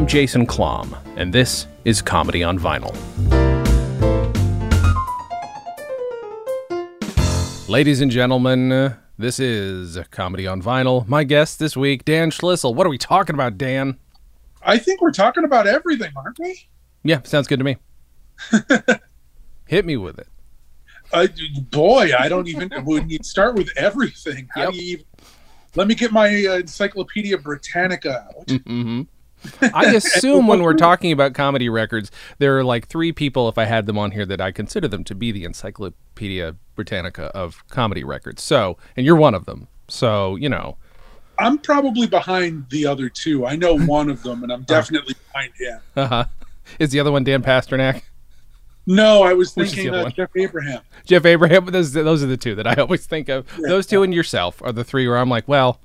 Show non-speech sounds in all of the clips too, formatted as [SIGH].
I'm Jason Klamm, and this is Comedy on Vinyl. Ladies and gentlemen, uh, this is Comedy on Vinyl. My guest this week, Dan Schlissel. What are we talking about, Dan? I think we're talking about everything, aren't we? Yeah, sounds good to me. [LAUGHS] Hit me with it. Uh, boy, I don't even. when you start with everything, how Yep. do you even? Let me get my uh, Encyclopedia Britannica out. hmm I [LAUGHS] assume when we're talking about comedy records, there are like three people, if I had them on here, that I consider them to be the Encyclopedia Britannica of comedy records. So, and you're one of them. So, you know, I'm probably behind the other two. I know [LAUGHS] one of them, and I'm definitely behind him. uh-huh. is the other one Dan Pasternak? No, I was Which is the thinking uh. Jeff Abraham. Jeff Abraham. [LAUGHS] Those, those are the two that I always think of. Yeah. Those two and yourself are the three where I'm like, well,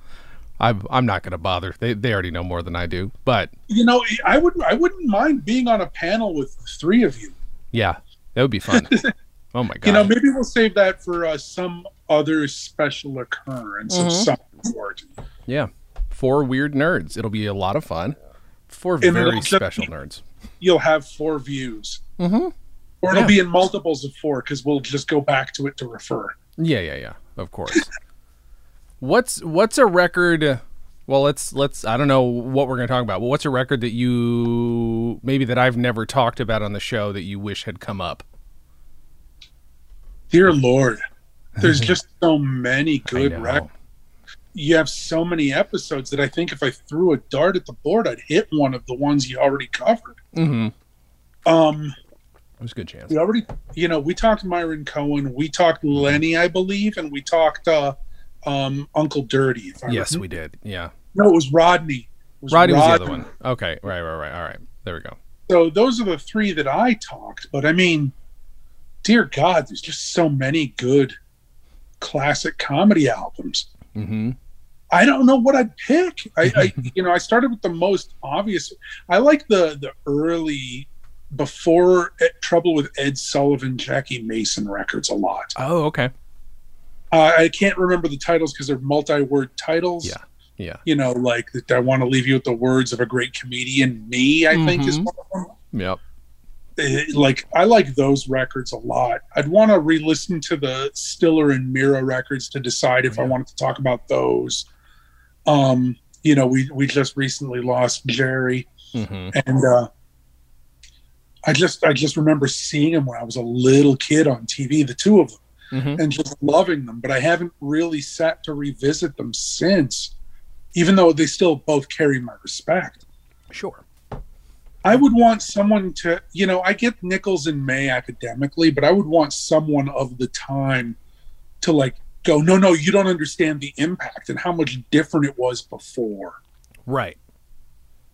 I'm, I'm not going to bother. They, they already know more than I do. But You know, I would I wouldn't mind being on a panel with three of you. yeah, that would be fun. [LAUGHS] oh my God. You know, maybe we'll save that for uh, some other special occurrence of Mhm. some sort. Yeah. Four weird nerds. It'll be a lot of fun. Four it'll very special be- nerds. You'll have four views, Mm-hmm. or it'll Yeah. be in multiples of four because we'll just go back to it to refer. Yeah, yeah, yeah. Of course. [LAUGHS] what's what's a record well, let's let's I don't know what we're going to talk about. But what's a record that you maybe that I've never talked about on the show that you wish had come up? Dear Lord, there's [LAUGHS] just so many good records. You have so many episodes that I think if I threw a dart at the board, I'd hit one of the ones you already covered. Mm-hmm. Um, it was a good chance. we already, you know, we talked Myron Cohen, we talked Lenny, I believe, and we talked uh, um, Uncle Dirty. If I Yes, remember. we did. Yeah. No, it was Rodney. It was Roddy was the other one. Okay. Right, right, right. All right. There we go. So those are the three that I talked. But I mean, dear God, there's just so many good classic comedy albums. Mhm. I don't know what I'd pick. I, I [LAUGHS] you know, I started with the most obvious. I like the the early before Trouble with Ed Sullivan, Jackie Mason records a lot. Oh, okay. Uh, I can't remember the titles because they're multi-word titles. Yeah. Yeah. You know, like I want to leave you with the words of a great comedian. Me, I think, is Mhm. one of them. Yep. Eh, like I like those records a lot. I'd want to re-listen to the Stiller and Meara records to decide if I wanted to talk about those. Um, you know, we we just recently lost Jerry, Mhm. and uh, I just I just remember seeing him when I was a little kid on TV, the two of them, Mhm. and just loving them. But I haven't really sat to revisit them since, even though they still both carry my respect. Sure. I would want someone to, you know, I get Nichols and May academically, but I would want someone of the time to like go, no, no, you don't understand the impact and how much different it was before, Right.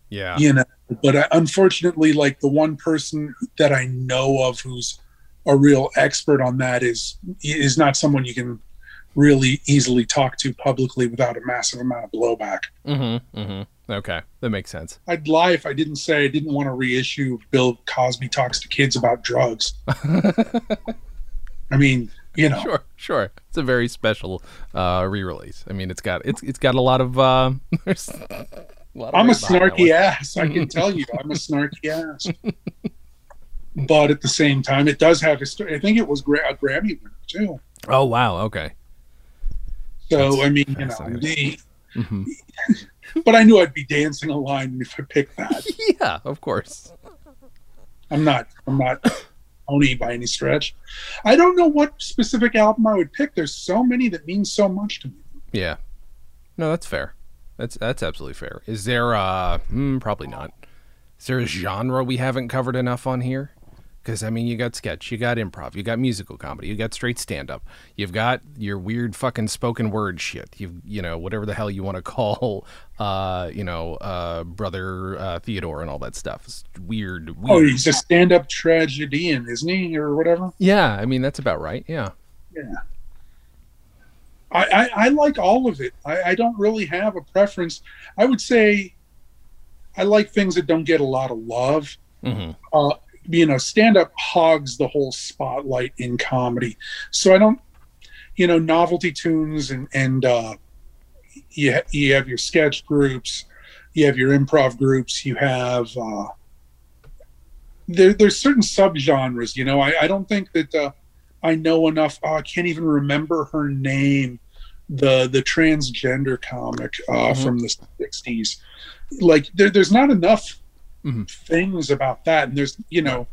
Yeah. you know. But I, unfortunately, like the one person that I know of who's a real expert on that is is not someone you can really easily talk to publicly without a massive amount of blowback. Mm-hmm. Mm-hmm. Okay. That makes sense. I'd lie if I didn't say I didn't want to reissue Bill Cosby talks to kids about drugs. [LAUGHS] I mean, you know, Sure, sure. It's a very special uh, re-release. I mean, it's got it's it's got a lot of. Uh, [LAUGHS] a lot of I'm a weight behind that snarky ass. I can tell you, I'm a [LAUGHS] snarky ass. But at the same time, it does have. History. I think it was gra- a Grammy winner too. Oh wow. Okay. So That's I mean, you know, the, hmm [LAUGHS] but I knew I'd be dancing a line if I picked that. [LAUGHS] Yeah, of course. I'm not. I'm not Tony by any stretch. I don't know what specific album I would pick. There's so many that mean so much to me. Yeah. No, that's fair. That's that's absolutely fair. Is there uh hmm, probably not. Is there a genre we haven't covered enough on here? Because I mean, you got sketch, you got improv, you got musical comedy, you got straight stand up, you've got your weird fucking spoken word shit. You've you know whatever the hell you want to call, uh, you know, uh, brother uh, Theodore and all that stuff. It's weird. weird. Oh, he's a stand-up tragedian, isn't he, or whatever? yeah. I mean, that's about right. Yeah. Yeah. I, I, I like all of it. I, I don't really have a preference. I would say I like things that don't get a lot of love. hmm Uh, you know, stand up hogs the whole spotlight in comedy. So I don't, you know, novelty tunes and, and, uh, you, ha- you have your sketch groups, you have your improv groups, you have uh, there, there's certain subgenres. You know, I, I don't think that uh, I know enough. Oh, I can't even remember her name. The the transgender comic uh, Mhm. from the '60s. Like there, there's not enough Mhm. things about that, and there's you know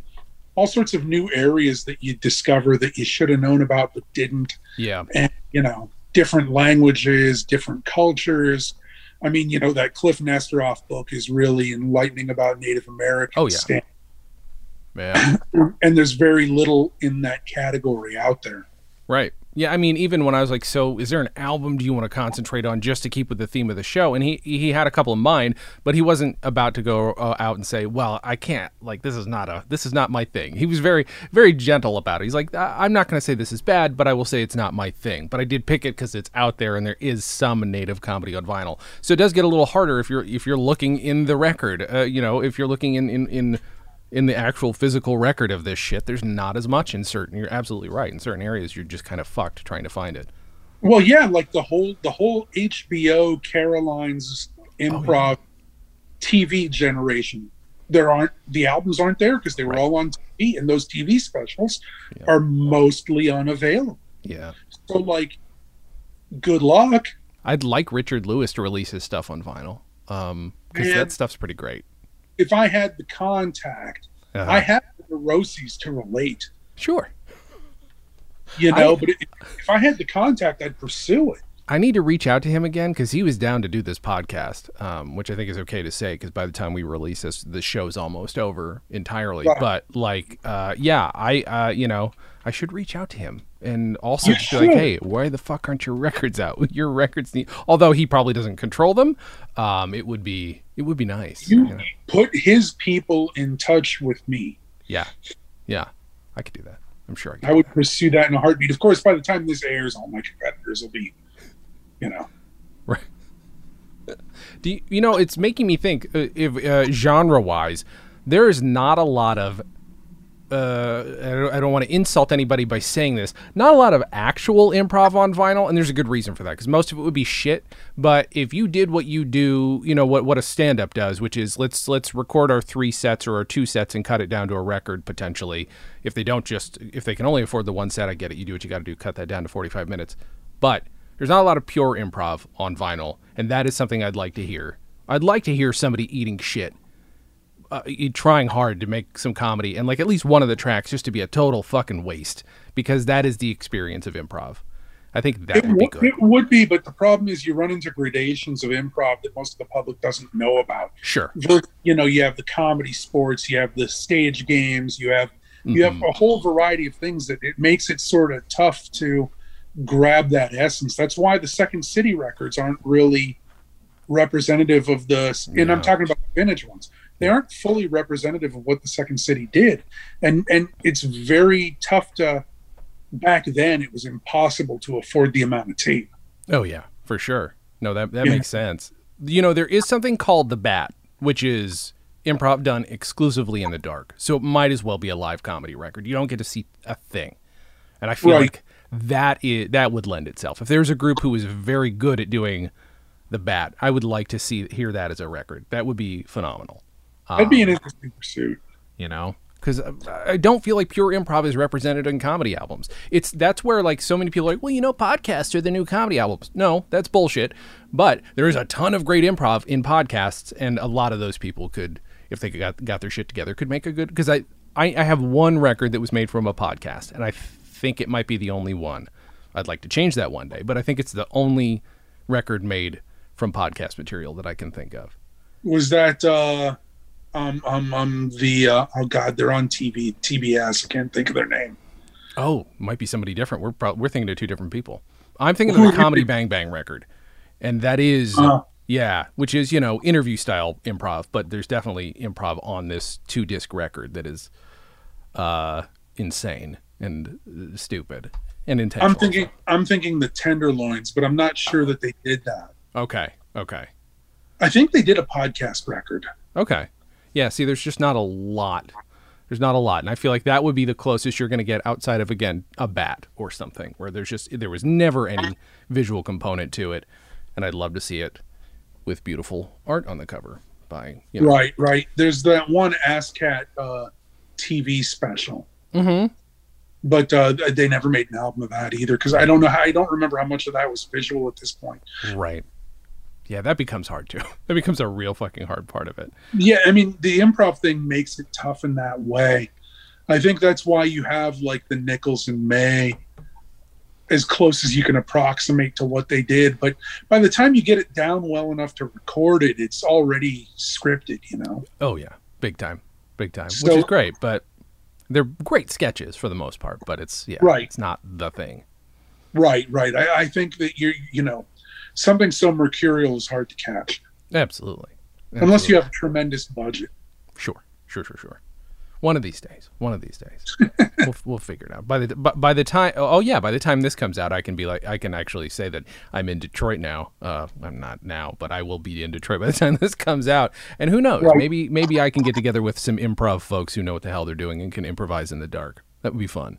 all sorts of new areas that you discover that you should have known about but didn't Yeah. and you know different languages different cultures i mean you know that kliph nesteroff book is really enlightening about native americans Oh, yeah. Yeah. [LAUGHS] and there's very little in that category out there Right. Yeah, I mean, even when I was like, "So, is there an album do you want to concentrate on just to keep with the theme of the show?" and he he had a couple in mind, but he wasn't about to go uh, out and say, "Well, I can't. Like, this is not a this is not my thing." He was very very gentle about it. He's like, "I- "I'm not going to say this is bad, but I will say it's not my thing. But I did pick it because it's out there, and there is some native comedy on vinyl. So it does get a little harder if you're if you're looking in the record. Uh, you know, if you're looking in in in in the actual physical record of this shit, there's not as much in certain. You're absolutely right. In certain areas, you're just kind of fucked trying to find it. well yeah like the whole the whole hbo caroline's improv tv generation there aren't the albums aren't there because they were Right. all on tv and those tv specials Yeah. are mostly unavailable Yeah, so like good luck I'd like Richard Lewis to release his stuff on vinyl. Um, because Man. that stuff's pretty great. If I had the contact, Uh-huh. I have the neuroses to relate, sure. you know. I- but if, if I had the contact, I'd pursue it. I need to reach out to him again because he was down to do this podcast, um, which I think is okay to say because by the time we release this, the show's almost over entirely. Right. But like, uh, yeah, I, uh, you know, I should reach out to him and also just be like, hey, why the fuck aren't your [LAUGHS] records out? [LAUGHS] Your records need. Although he probably doesn't control them, um, it would be it would be nice. You you know? put his people in touch with me. Yeah, yeah, I could do that. I'm sure I could. I would pursue that in a heartbeat. Of course, by the time this airs, all my competitors will be, you know. [LAUGHS] Right. Do you, you know? It's making me think. Uh, if uh, genre-wise, there is not a lot of. Uh, I don't, want to insult anybody by saying this. Not a lot of actual improv on vinyl, and there's a good reason for that because most of it would be shit. But if you did what you do, you know what what a stand-up does, which is let's let's record our three sets or our two sets and cut it down to a record potentially. If they don't just if they can only afford the one set, I get it. You do what you got to do, cut that down to 45 minutes. But there's not a lot of pure improv on vinyl, and that is something I'd like to hear. I'd like to hear somebody eating shit, uh, trying hard to make some comedy, and like at least one of the tracks just to be a total fucking waste, because that is the experience of improv. I think that It would be good. it would be, but the problem is you run into gradations of improv that most of the public doesn't know about. Sure. You know, you have the comedy sports, you have the stage games, you have you have Mhm. a whole variety of things that it makes it sort of tough to grab that essence. That's why the Second City records aren't really representative of the, and I'm talking about the vintage ones. They aren't fully representative of what the Second City did, and and it's very tough to. Back then, it was impossible to afford the amount of tape. Oh yeah, for sure. No, that that Yeah. makes sense. You know, there is something called the bat, which is improv done exclusively in the dark. So it might as well be a live comedy record. You don't get to see a thing. And I feel Right. like that is that would lend itself. If there's a group who is very good at doing the bat, I would like to see hear that as a record. That would be phenomenal. That'd be an Um, interesting pursuit. you know because i don't feel like pure improv is represented in comedy albums. It's that's where like so many people are like well you know podcasts are the new comedy albums. No that's bullshit. But there is a ton of great improv in podcasts and a lot of those people could if they got got their shit together could make a good because I, I i have one record that was made from a podcast and i think it might be the only one. I'd like to change that one day but i think it's the only record made from podcast material that i can think of. Was that uh, um, um, um, the uh, oh god, they're on TV, TBS. I can't think of their name. Oh, might be somebody different. We're pro- we're thinking of two different people. I'm thinking of the Comedy Bang Bang record, and that is Uh, yeah, which is you know interview style improv, but there's definitely improv on this two disc record that is uh insane and uh, stupid and intentional. I'm thinking, I'm thinking the Tenderloins, but I'm not sure that they did that. Okay, okay, I think they did a podcast record. okay. Yeah, see, there's just not a lot. There's not a lot, and I feel like that would be the closest you're going to get outside of again a bat or something, where there's just there was never any visual component to it, and I'd love to see it with beautiful art on the cover by you know. Right, right. There's that one ASCAT uh, TV special, Mm-hmm. but uh, they never made an album of that either because I don't know how. I don't remember how much of that was visual at this point. Right. Yeah, that becomes hard too. [LAUGHS] That becomes a real fucking hard part of it. Yeah, I mean the improv thing makes it tough in that way. I think that's why you have like the Nichols and May as close as you can approximate to what they did. But by the time you get it down well enough to record it, it's already scripted, you know. Oh yeah, big time, big time, which is great. But they're great sketches for the most part. But it's yeah, Right. It's not the thing. Right, right. I, I think that you're, you know, something so mercurial is hard to catch Absolutely. unless you have a tremendous budget. Sure, sure, sure, sure. One of these days. One of these days. [LAUGHS] we'll, we'll figure it out. By the by, by the time oh yeah, by the time this comes out, I can be like I can actually say that I'm in Detroit now. Uh, I'm not now, but I will be in Detroit by the [LAUGHS] time this comes out. And who knows? Right. Maybe maybe I can get together with some improv folks who know what the hell they're doing and can improvise in the dark. That would be fun.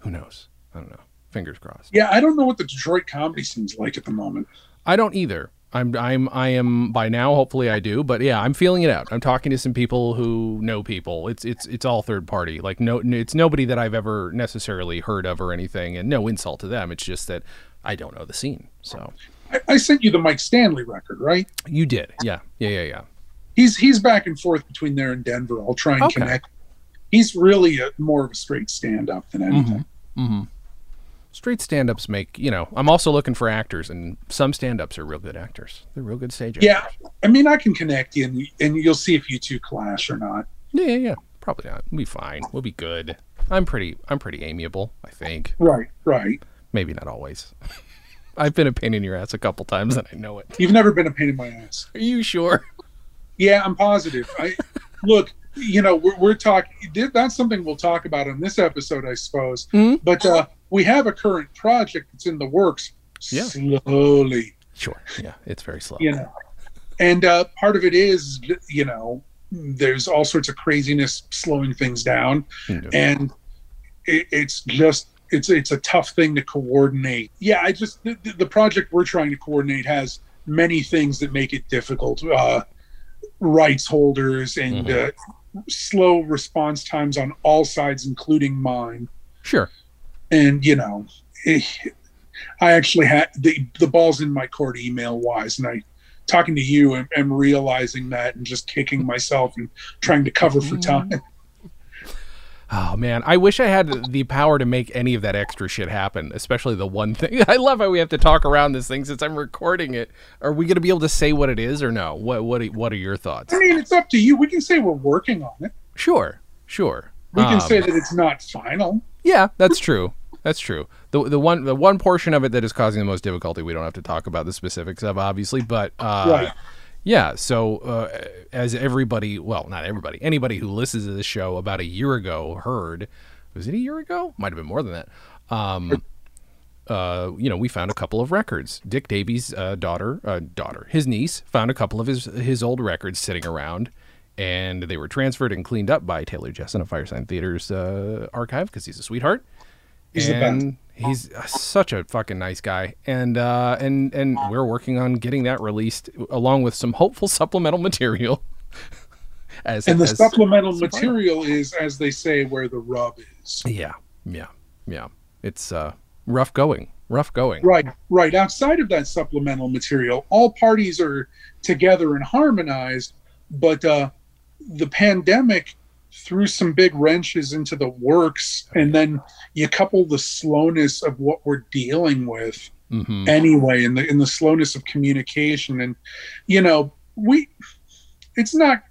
Who knows? I don't know. Fingers crossed. Yeah, I don't know what the Detroit comedy scene's like at the moment. I don't either. I'm I'm I am by now. Hopefully, I do. But yeah, I'm feeling it out. I'm talking to some people who know people. It's it's it's all third party. Like no, it's nobody that I've ever necessarily heard of or anything. And no insult to them. It's just that I don't know the scene. So I, I sent you the Mike Stanley record, right? you did. Yeah. Yeah. Yeah. Yeah. He's he's back and forth between there and Denver. I'll try and Okay. connect. He's really a, more of a straight stand up than anything. Mm-hmm. Straight stand-ups make you know. I'm also looking for actors, and some stand-ups are real good actors. They're real good stage actors. Yeah, I mean, I can connect you, and, and you'll see if you two clash or not. Yeah. Yeah. Yeah. Probably not. We'll be fine. We'll be good. I'm pretty. I'm pretty amiable. I think. Right, right. Maybe not always. [LAUGHS] I've been a pain in your ass a couple times and I know it. You've never been a pain in my ass. Are you sure? Yeah, I'm positive. I [LAUGHS] look, you know, we're, we're talking. That's something we'll talk about on this episode, I suppose. Mhm. But uh, we have a current project that's in the works. Yeah. Slowly, Sure. Yeah, it's very slow. you know, and uh, part of it is, you know, there's all sorts of craziness slowing things down, Mhm. and it, it's just. It's, it's a tough thing to coordinate. Yeah, I just the, the project we're trying to coordinate has many things that make it difficult. Uh, rights holders and Mhm. uh, slow response times on all sides, including mine. Sure. And you know, eh, I actually had the the balls in my court email wise, and I talking to you and am realizing that and just kicking myself and trying to cover for time. [LAUGHS] Oh man, I wish I had the power to make any of that extra shit happen, especially the one thing. [LAUGHS] I love how we have to talk around this thing since I'm recording it. Are we going to be able to say what it is or no? What what are- what are your thoughts? I mean, it's up to you. We can say we're working on it. Sure. Sure. We can Um, say that it's not final. Yeah, that's true. That's true. The the one the one portion of it that is causing the most difficulty, we don't have to talk about the specifics of, obviously, but uh, Right. yeah. So uh, as everybody, well, not everybody, anybody who listens to this show about a year ago heard, was it a year ago? Might have been more than that. Um, uh, you know, we found a couple of records. Dick Davy's uh, daughter, uh, daughter, his niece, found a couple of his his old records sitting around, and they were transferred and cleaned up by Taylor Jessen of Firesign Theatre's uh, archive because he's a sweetheart. He's and he's uh, such a fucking nice guy, and uh, and and we're working on getting that released along with some hopeful [LAUGHS] supplemental material. [LAUGHS] as And the as- supplemental material is, as they say, where the rub is. Yeah, yeah, yeah. It's uh, rough going, rough going. Right, right. Outside of that supplemental material, all parties are together and harmonized, but uh, the pandemic threw some big wrenches into the works, and then you couple the slowness of what we're dealing with hmm anyway, in the in the slowness of communication, and you know, we, it's not.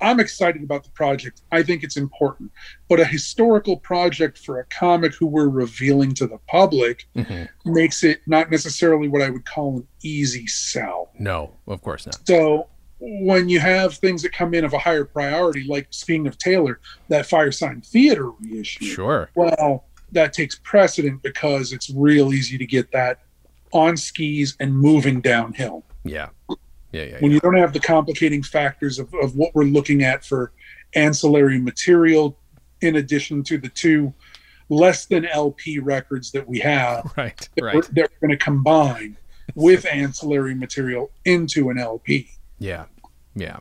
I'm excited about the project. I think it's important, but a historical project for a comic who we're revealing to the public hmm makes it not necessarily what I would call an easy sell. No, of course not. So when you have things that come in of a higher priority, like speaking of Taylor, that Firesign Theater reissue, Sure. well, that takes precedent because it's real easy to get that on skis and moving downhill. Yeah. Yeah. Yeah. When yeah. you don't have the complicating factors of, of what we're looking at for ancillary material, in addition to the two less than LP records that we have, [LAUGHS] Right. that Right. we're, that we're going to combine. [LAUGHS] with ancillary material into an LP. Yeah, yeah.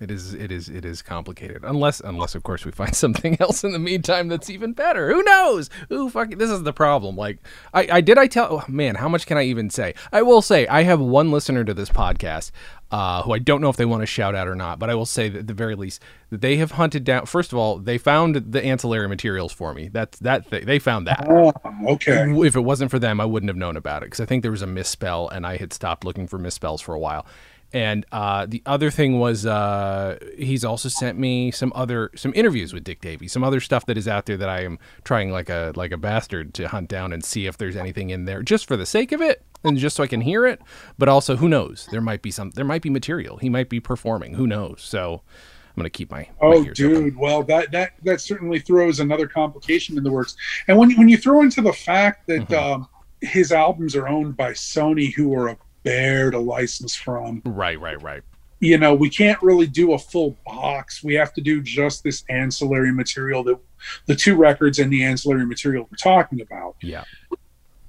It is. It is. It is complicated. Unless, unless of course we find [LAUGHS] something else in the meantime that's even better. Who knows? Who fucking? This is the problem. Like, I, I did. I tell. Oh, man, how much can I even say? I will say I have one listener to this podcast, uh, who I don't know if they want to shout out or not, but I will say that at the very least that they have hunted down. First of all, they found the ancillary materials for me. That's that. Th- they found that. Oh, okay. If it wasn't for them, I wouldn't have known about it because I think there was a misspell, and I had stopped looking for misspells for a while. And uh, the other thing was uh, he's also sent me some other some interviews with Dick Davy, some other stuff that is out there that I am trying like a like a bastard to hunt down and see if there's anything in there just for the sake of it and just so I can hear it. But also, who knows? There might be some. There might be material. He might be performing. Who knows? So I'm gonna keep my. my Oh, ears dude. open. Well, that that that certainly throws another complication in the works. And when when you throw into the fact that Mhm. um, his albums are owned by Sony, who are a bear to license from, Right, right, right. you know, we can't really do a full box. We have to do just this ancillary material that the two records and the ancillary material we're talking about. Yeah.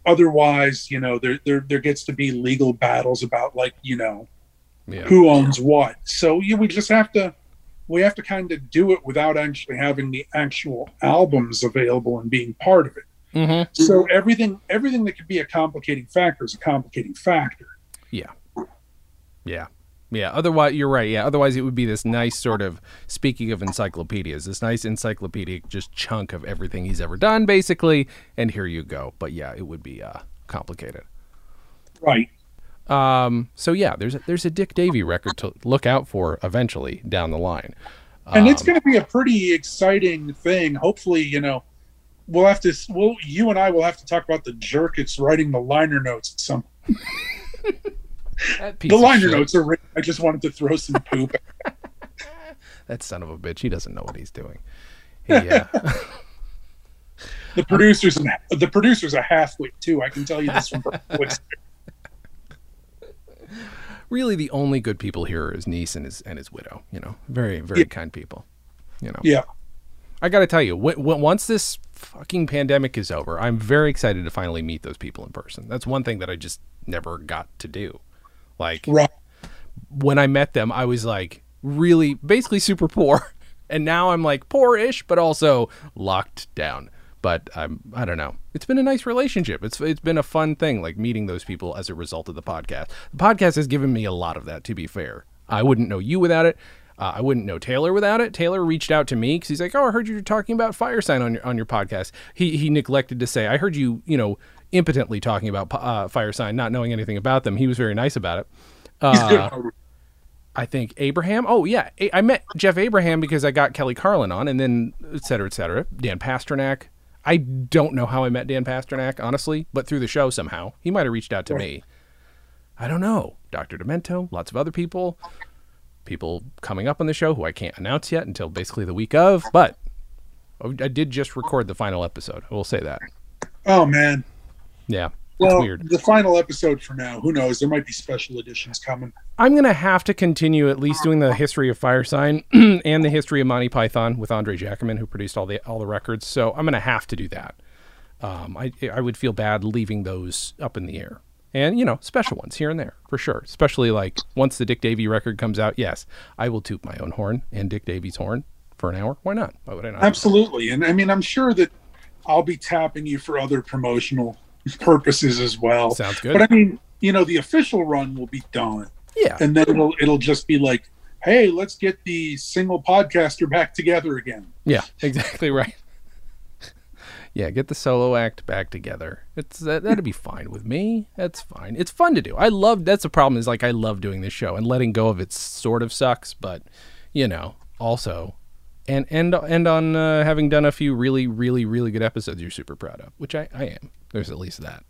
Otherwise, you know, there there there gets to be legal battles about like, you know, Yeah. who owns what. So you we just have to we have to kind of do it without actually having the actual albums available and being part of it. Mm-hmm. So everything everything that could be a complicating factor is a complicating factor. Yeah. Yeah. Yeah. Otherwise, you're right. Yeah. Otherwise, it would be this nice sort of, speaking of encyclopedias, this nice encyclopedic just chunk of everything he's ever done, basically. And here you go. But yeah, it would be uh, complicated. Right. Um, so yeah, there's a, there's a Dick Davy record to look out for eventually down the line. and it's Um, going to be a pretty exciting thing. Hopefully, you know, we'll have to. We'll you and I will have to talk about the jerk. It's writing the liner notes. at Some [LAUGHS] the liner notes are. written. I just wanted to throw some poop. [LAUGHS] That son of a bitch. He doesn't know what he's doing. Yeah. Uh, [LAUGHS] the producers and the producers are halfway too. I can tell you this from [LAUGHS] really the only good people here are his niece and his and his widow. You know, very very Yeah. kind people. You know, Yeah. I got to tell you, w- w- once this fucking pandemic is over, I'm very excited to finally meet those people in person. That's one thing that I just never got to do. Like Right. when I met them, I was like really basically super poor, [LAUGHS] and now I'm like poor-ish, but also locked down. But I'm I don't know. It's been a nice relationship. It's it's been a fun thing, like meeting those people as a result of the podcast. The podcast has given me a lot of that. To be fair, I wouldn't know you without it. Uh, I wouldn't know Taylor without it. Taylor reached out to me because he's like, "Oh, I heard you were talking about Firesign on your on your podcast." He he neglected to say, "I heard you, you know, impotently talking about uh, Firesign, not knowing anything about them." He was very nice about it. [LAUGHS] Uh, I think Abraham. Oh yeah, I met Jeff Abraham because I got Kelly Carlin on, and then et cetera, et cetera. Dan Pasternak. I don't know how I met Dan Pasternak, honestly, but through the show somehow. He might have reached out to me. I don't know. Dr. Demento, lots of other people, people coming up on the show who I can't announce yet until basically the week of. But I did just record the final episode. I will say that. oh man. Yeah, Well, weird. the final episode for now. Who knows? There might be special editions coming. I'm gonna have to continue at least doing the history of Firesign [CLEARS THROAT] and the history of Monty Python with Andre Jacquemin, who produced all the all the records. So I'm gonna have to do that. Um, I I would feel bad leaving those up in the air, and you know, special ones here and there for sure. Especially like once the Dick Davy record comes out, yes, I will toot my own horn and Dick Davy's horn for an hour. Why not? Why would I not? Absolutely. And I mean, I'm sure that I'll be tapping you for other promotional purposes as well. Sounds good. But I mean, you know, the official run will be done. yeah, And then it'll it'll just be like, hey, let's get the single podcaster back together again. Yeah, exactly right. yeah, get the solo act back together. It's that, that'd be fine with me. That's fine. It's fun to do. I love. That's the problem. Is like I love doing this show and letting go of it sort of sucks, but you know, also, and and and on uh, having done a few really really really good episodes, you're super proud of, which I I am. There's at least that.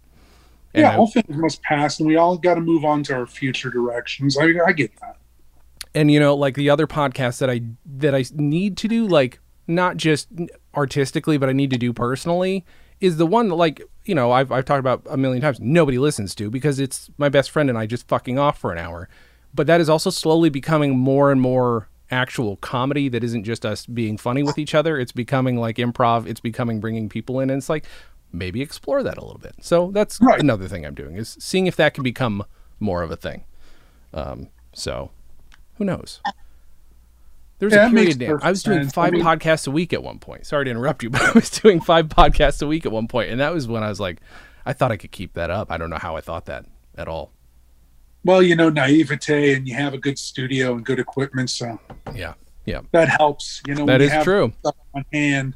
And yeah, I- all things must pass and we all gotta move on to our future directions. I I get that. and you know like the other podcasts that i that i need to do like not just artistically but i need to do personally is the one that like you know I've, I've talked about a million times nobody listens to because it's my best friend and i just fucking off for an hour but that is also slowly becoming more and more actual comedy that isn't just us being funny with each other it's becoming like improv it's becoming bringing people in and it's like maybe explore that a little bit. So that's Right. another thing I'm doing is seeing if that can become more of a thing. Um, so who knows? There's Yeah, a period. Dan, I was doing five podcasts a week at one point. Sorry to interrupt you, [LAUGHS] but I was doing five podcasts a week at one point, and that was when I was like, I thought I could keep that up. I don't know how I thought that at all. Well, you know, naivete, and you have a good studio and good equipment, so Yeah, yeah, that helps. You know, that is true. on hand.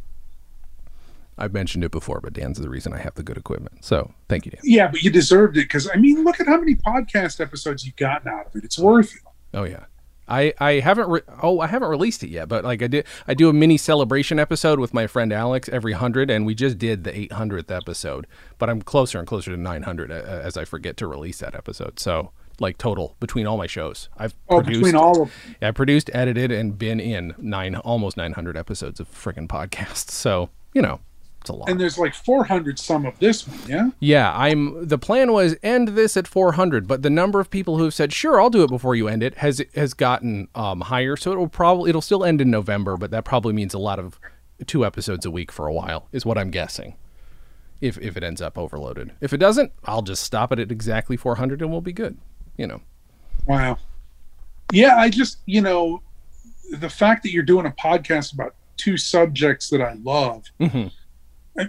I've mentioned it before, but Dan's the reason I have the good equipment. So thank you, Dan. Yeah, but you deserved it because I mean, look at how many podcast episodes you've gotten out of it. It's worth it. Oh yeah. I, I haven't re- oh I haven't released it yet, but like I did I do a mini celebration episode with my friend Alex every hundred, and we just did the 800th episode. But I'm closer and closer to 900 uh, as I forget to release that episode. So like total between all my shows, I've Oh, produced between all of I produced, edited, and been in nine almost 900 episodes of freaking podcasts. So you know it's a lot. and there's like 400 some of this one. Yeah. Yeah, I'm. The plan was end this at 400, but the number of people who have said sure, I'll do it before you end it has has gotten um, higher. So it'll probably it'll still end in November, but that probably means a lot of two episodes a week for a while, is what I'm guessing. If if it ends up overloaded, if it doesn't, I'll just stop it at exactly 400 and we'll be good. You know. Wow. Yeah, I just, you know, the fact that you're doing a podcast about two subjects that I love, Mhm.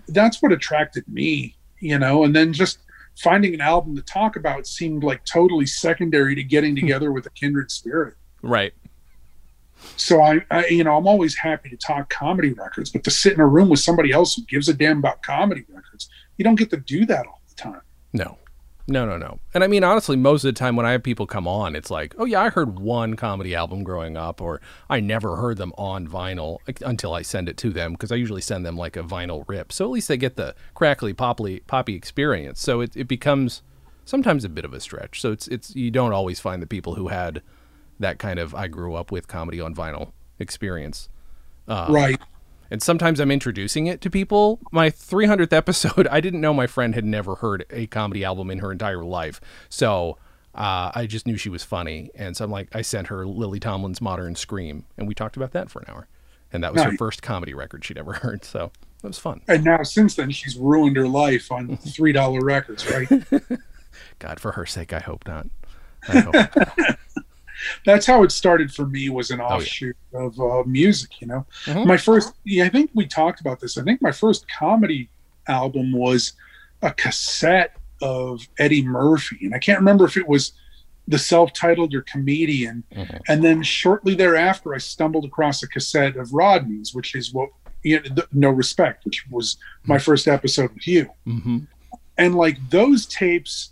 that's what attracted me, you know, and then just finding an album to talk about seemed like totally secondary to getting together with a kindred spirit. Right. So I, I, you know, I'm always happy to talk comedy records, but to sit in a room with somebody else who gives a damn about comedy records, you don't get to do that all the time. No. No, no, no. And I mean, honestly, most of the time when I have people come on, it's like, oh, yeah, I heard one comedy album growing up, or I never heard them on vinyl until I send it to them because I usually send them like a vinyl rip. So at least they get the crackly, poppy, poppy experience. So it, it becomes sometimes a bit of a stretch. So it's, it's, you don't always find the people who had that kind of I grew up with comedy on vinyl experience. Um, right. And sometimes I'm introducing it to people. My 300th episode, [LAUGHS] I didn't know my friend had never heard a comedy album in her entire life. So uh, I just knew she was funny. And so I'm like, I sent her Lily Tomlin's Modern Scream, and we talked about that for an hour. And that was her first comedy record she'd ever [LAUGHS] heard. So that was fun. And now since then, she's ruined her life on [LAUGHS] three dollar records, right? God, for her sake, I hope not. I hope not. That's how it started for me was an yeah. offshoot of uh, music you know Mhm. my first yeah i think we talked about this i think my first comedy album was a cassette of eddie murphy and i can't remember if it was the self-titled or comedian Mhm. and then shortly thereafter i stumbled across a cassette of rodney's which is what you know, th- no respect which was my first episode with you hmm and like those tapes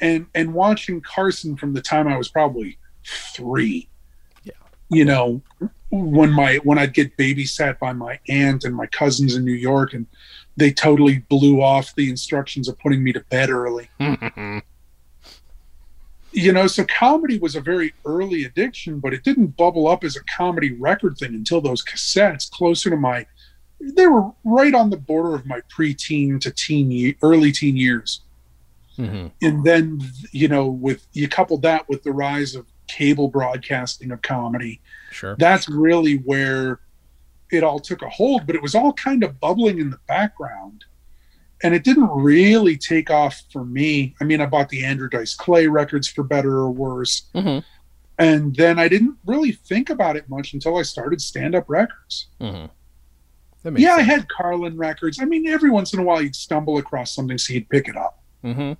and and watching carson from the time i was probably three. Yeah. you know when my when i'd get babysat by my aunt and my cousins in new york and they totally blew off the instructions of putting me to bed early. [LAUGHS] You know so comedy was a very early addiction but it didn't bubble up as a comedy record thing until those cassettes closer to my they were right on the border of my preteen to teen early teen years. Hmm and then you know with you couple that with the rise of cable broadcasting of comedy. Sure. that's really where it all took a hold but it was all kind of bubbling in the background. And it didn't really take off for me. I mean i bought the andrew dice clay records for better or worse. Hmm and then i didn't really think about it much until i started stand-up records. Hmm That makes yeah i had carlin records. I mean every once in a while you'd stumble across something so you'd pick it up. Mhm.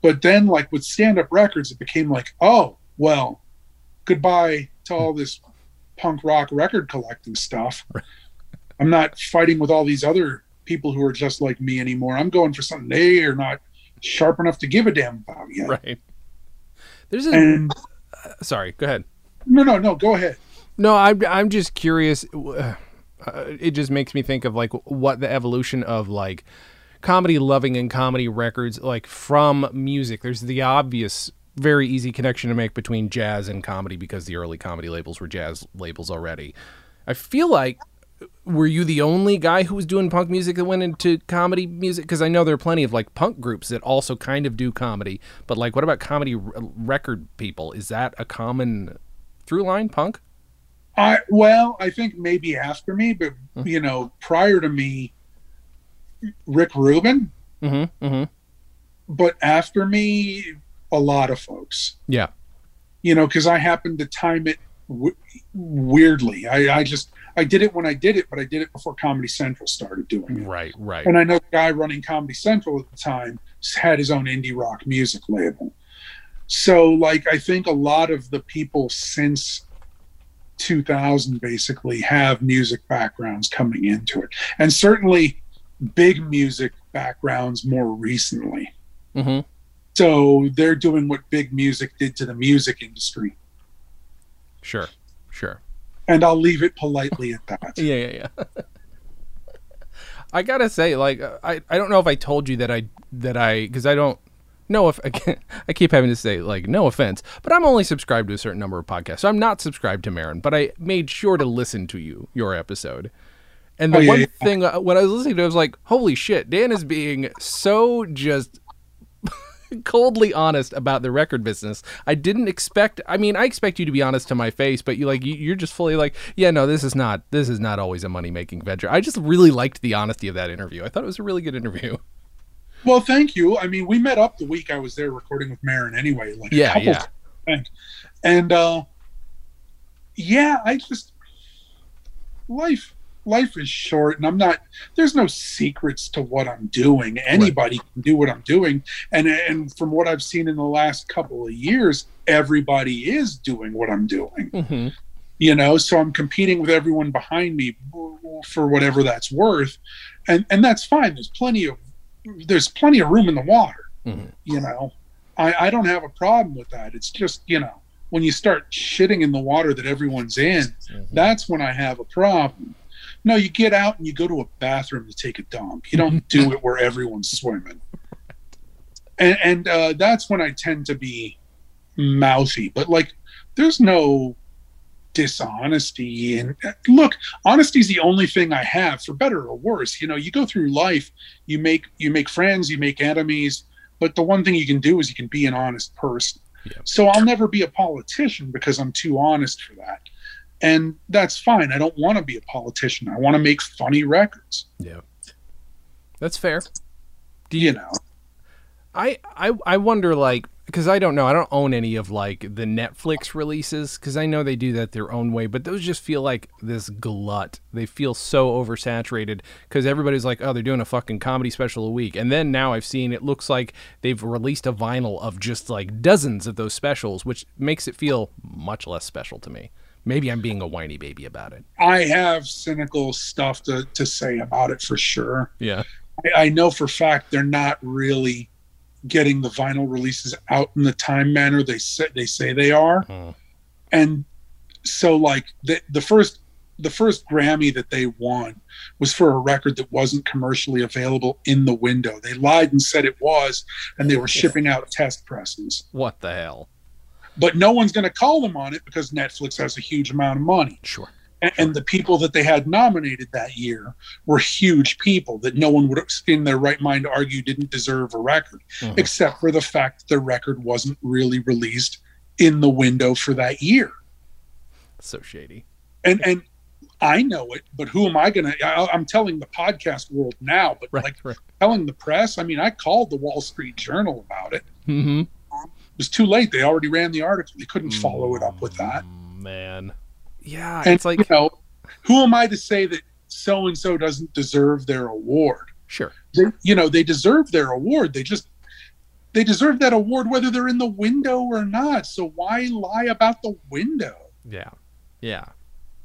But then, like with stand up records, it became like, oh, well, goodbye to all this punk rock record collecting stuff. [LAUGHS] I'm not fighting with all these other people who are just like me anymore. I'm going for something they are not sharp enough to give a damn about yet. Right. There's a. And sorry, go ahead. no, no, no, go ahead. No, I'm I'm just curious. Uh, it just makes me think of like what the evolution of like comedy loving and comedy records like from music. There's the obvious, very easy connection to make between jazz and comedy because the early comedy labels were jazz labels already. I feel like were you the only guy who was doing punk music that went into comedy music? Because I know there are plenty of like punk groups that also kind of do comedy, but like, what about comedy r- record people? Is that a common through line punk? I well, I think maybe after me, but Hmm. you know, prior to me, Rick Rubin, Mm-hmm. Mm-hmm. but after me, a lot of folks. Yeah. You know, because I happened to time it w- weirdly. I, I just I did it when I did it, but I did it before Comedy Central started doing it. Right. Right. And I know the guy running Comedy Central at the time had his own indie rock music label. So, like, I think a lot of the people since 2000 basically have music backgrounds coming into it. And certainly big music backgrounds more recently. Mm-hmm. So, they're doing what big music did to the music industry. Sure. Sure. And I'll leave it politely at that. [LAUGHS] Yeah, yeah, yeah. [LAUGHS] I gotta say, like, I, I don't know if I told you that I that I because I don't know if [LAUGHS] I can i keep having to say like no offense, but I'm only subscribed to a certain number of podcasts, so I'm not subscribed to Maron, but I made sure to listen to you your episode. And the Oh, yeah, one yeah. thing uh, when I was listening to, it, I was like, "Holy shit!" Dan is being so just coldly honest about the record business. I didn't expect. I mean, I expect you to be honest to my face, but you like you, you're just fully like, yeah, no, this is not. This is not always a money making venture. I just really liked the honesty of that interview. I thought it was a really good interview. Well, thank you. I mean, we met up the week I was there recording with Maron anyway. Like, Yeah, yeah. times. And uh, yeah, I just life life is short, and I'm not. There's no secrets to what I'm doing. Anybody can do what I'm doing, and and from what I've seen in the last couple of years, everybody is doing what I'm doing. Mm-hmm. You know, so I'm competing with everyone behind me for whatever that's worth, and and that's fine. There's plenty of there's plenty of room in the water Mhm. you know I, I don't have a problem with that it's just you know when you start shitting in the water that everyone's in that's when i have a problem no you get out and you go to a bathroom to take a dump. You don't do it where everyone's swimming. And and uh, that's when i tend to be mouthy but like there's no dishonesty and look honesty is the only thing i have for better or worse. You know you go through life you make you make friends you make enemies but the one thing you can do is you can be an honest person. Yeah. so i'll never be a politician because i'm too honest for that and that's fine. I don't want to be a politician. I want to make funny records. Yeah, that's fair. Do you know. I I I wonder like because I don't know. I don't own any of like the Netflix releases because I know they do that their own way, but those just feel like this glut. They feel so oversaturated because everybody's like, oh, they're doing a fucking comedy special a week, and then now I've seen it looks like they've released a vinyl of just like dozens of those specials, which makes it feel much less special to me. Maybe I'm being a whiny baby about it. i have cynical stuff to, to say about it for sure Yeah. I, I know for a fact they're not really getting the vinyl releases out in the time manner they say they say they are. And so like the the first the first Grammy that they won was for a record that wasn't commercially available in the window. They lied and said it was, and they were shipping out test presses. What the hell? But no one's going to call them on it because Netflix has a huge amount of money Sure. and, and the people that they had nominated that year were huge people that no one would in their right mind argue didn't deserve a record Mhm. except for the fact that the record wasn't really released in the window for that year So shady. and and i know it but who am i gonna I, i'm telling the podcast world now but Right. like right. telling the press i mean i called the wall street journal about it Mm-hmm. It was too late they already ran the article they couldn't follow it up with that Mm, Man. Yeah, and it's like you know who am i to say that so and so doesn't deserve their award sure. they, you know they deserve their award they just they deserve that award whether they're in the window or not so why lie about the window Yeah. Yeah.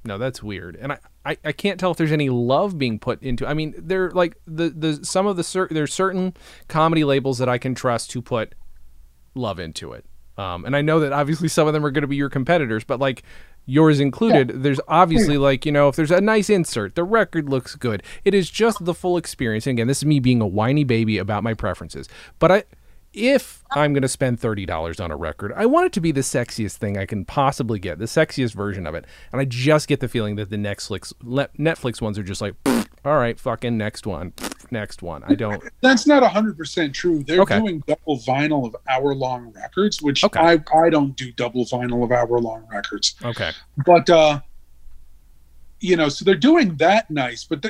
No, that's weird. And I, I, I can't tell if there's any love being put into I mean, they're like the the some of the cer- there's certain comedy labels that I can trust to put love into it. Um, and I know that obviously some of them are going to be your competitors, but like yours included, there's obviously like, you know, if there's a nice insert, the record looks good. It is just the full experience. And again, this is me being a whiny baby about my preferences. But I if I'm going to spend $30 on a record, I want it to be the sexiest thing I can possibly get, the sexiest version of it. And I just get the feeling that the Netflix Netflix ones are just like, all right, fucking next one, next one. I don't. [LAUGHS] that's not 100% true they're Okay. doing double vinyl of hour long records which Okay. i i don't do double vinyl of hour long records Okay. but uh you know, so they're doing that nice, but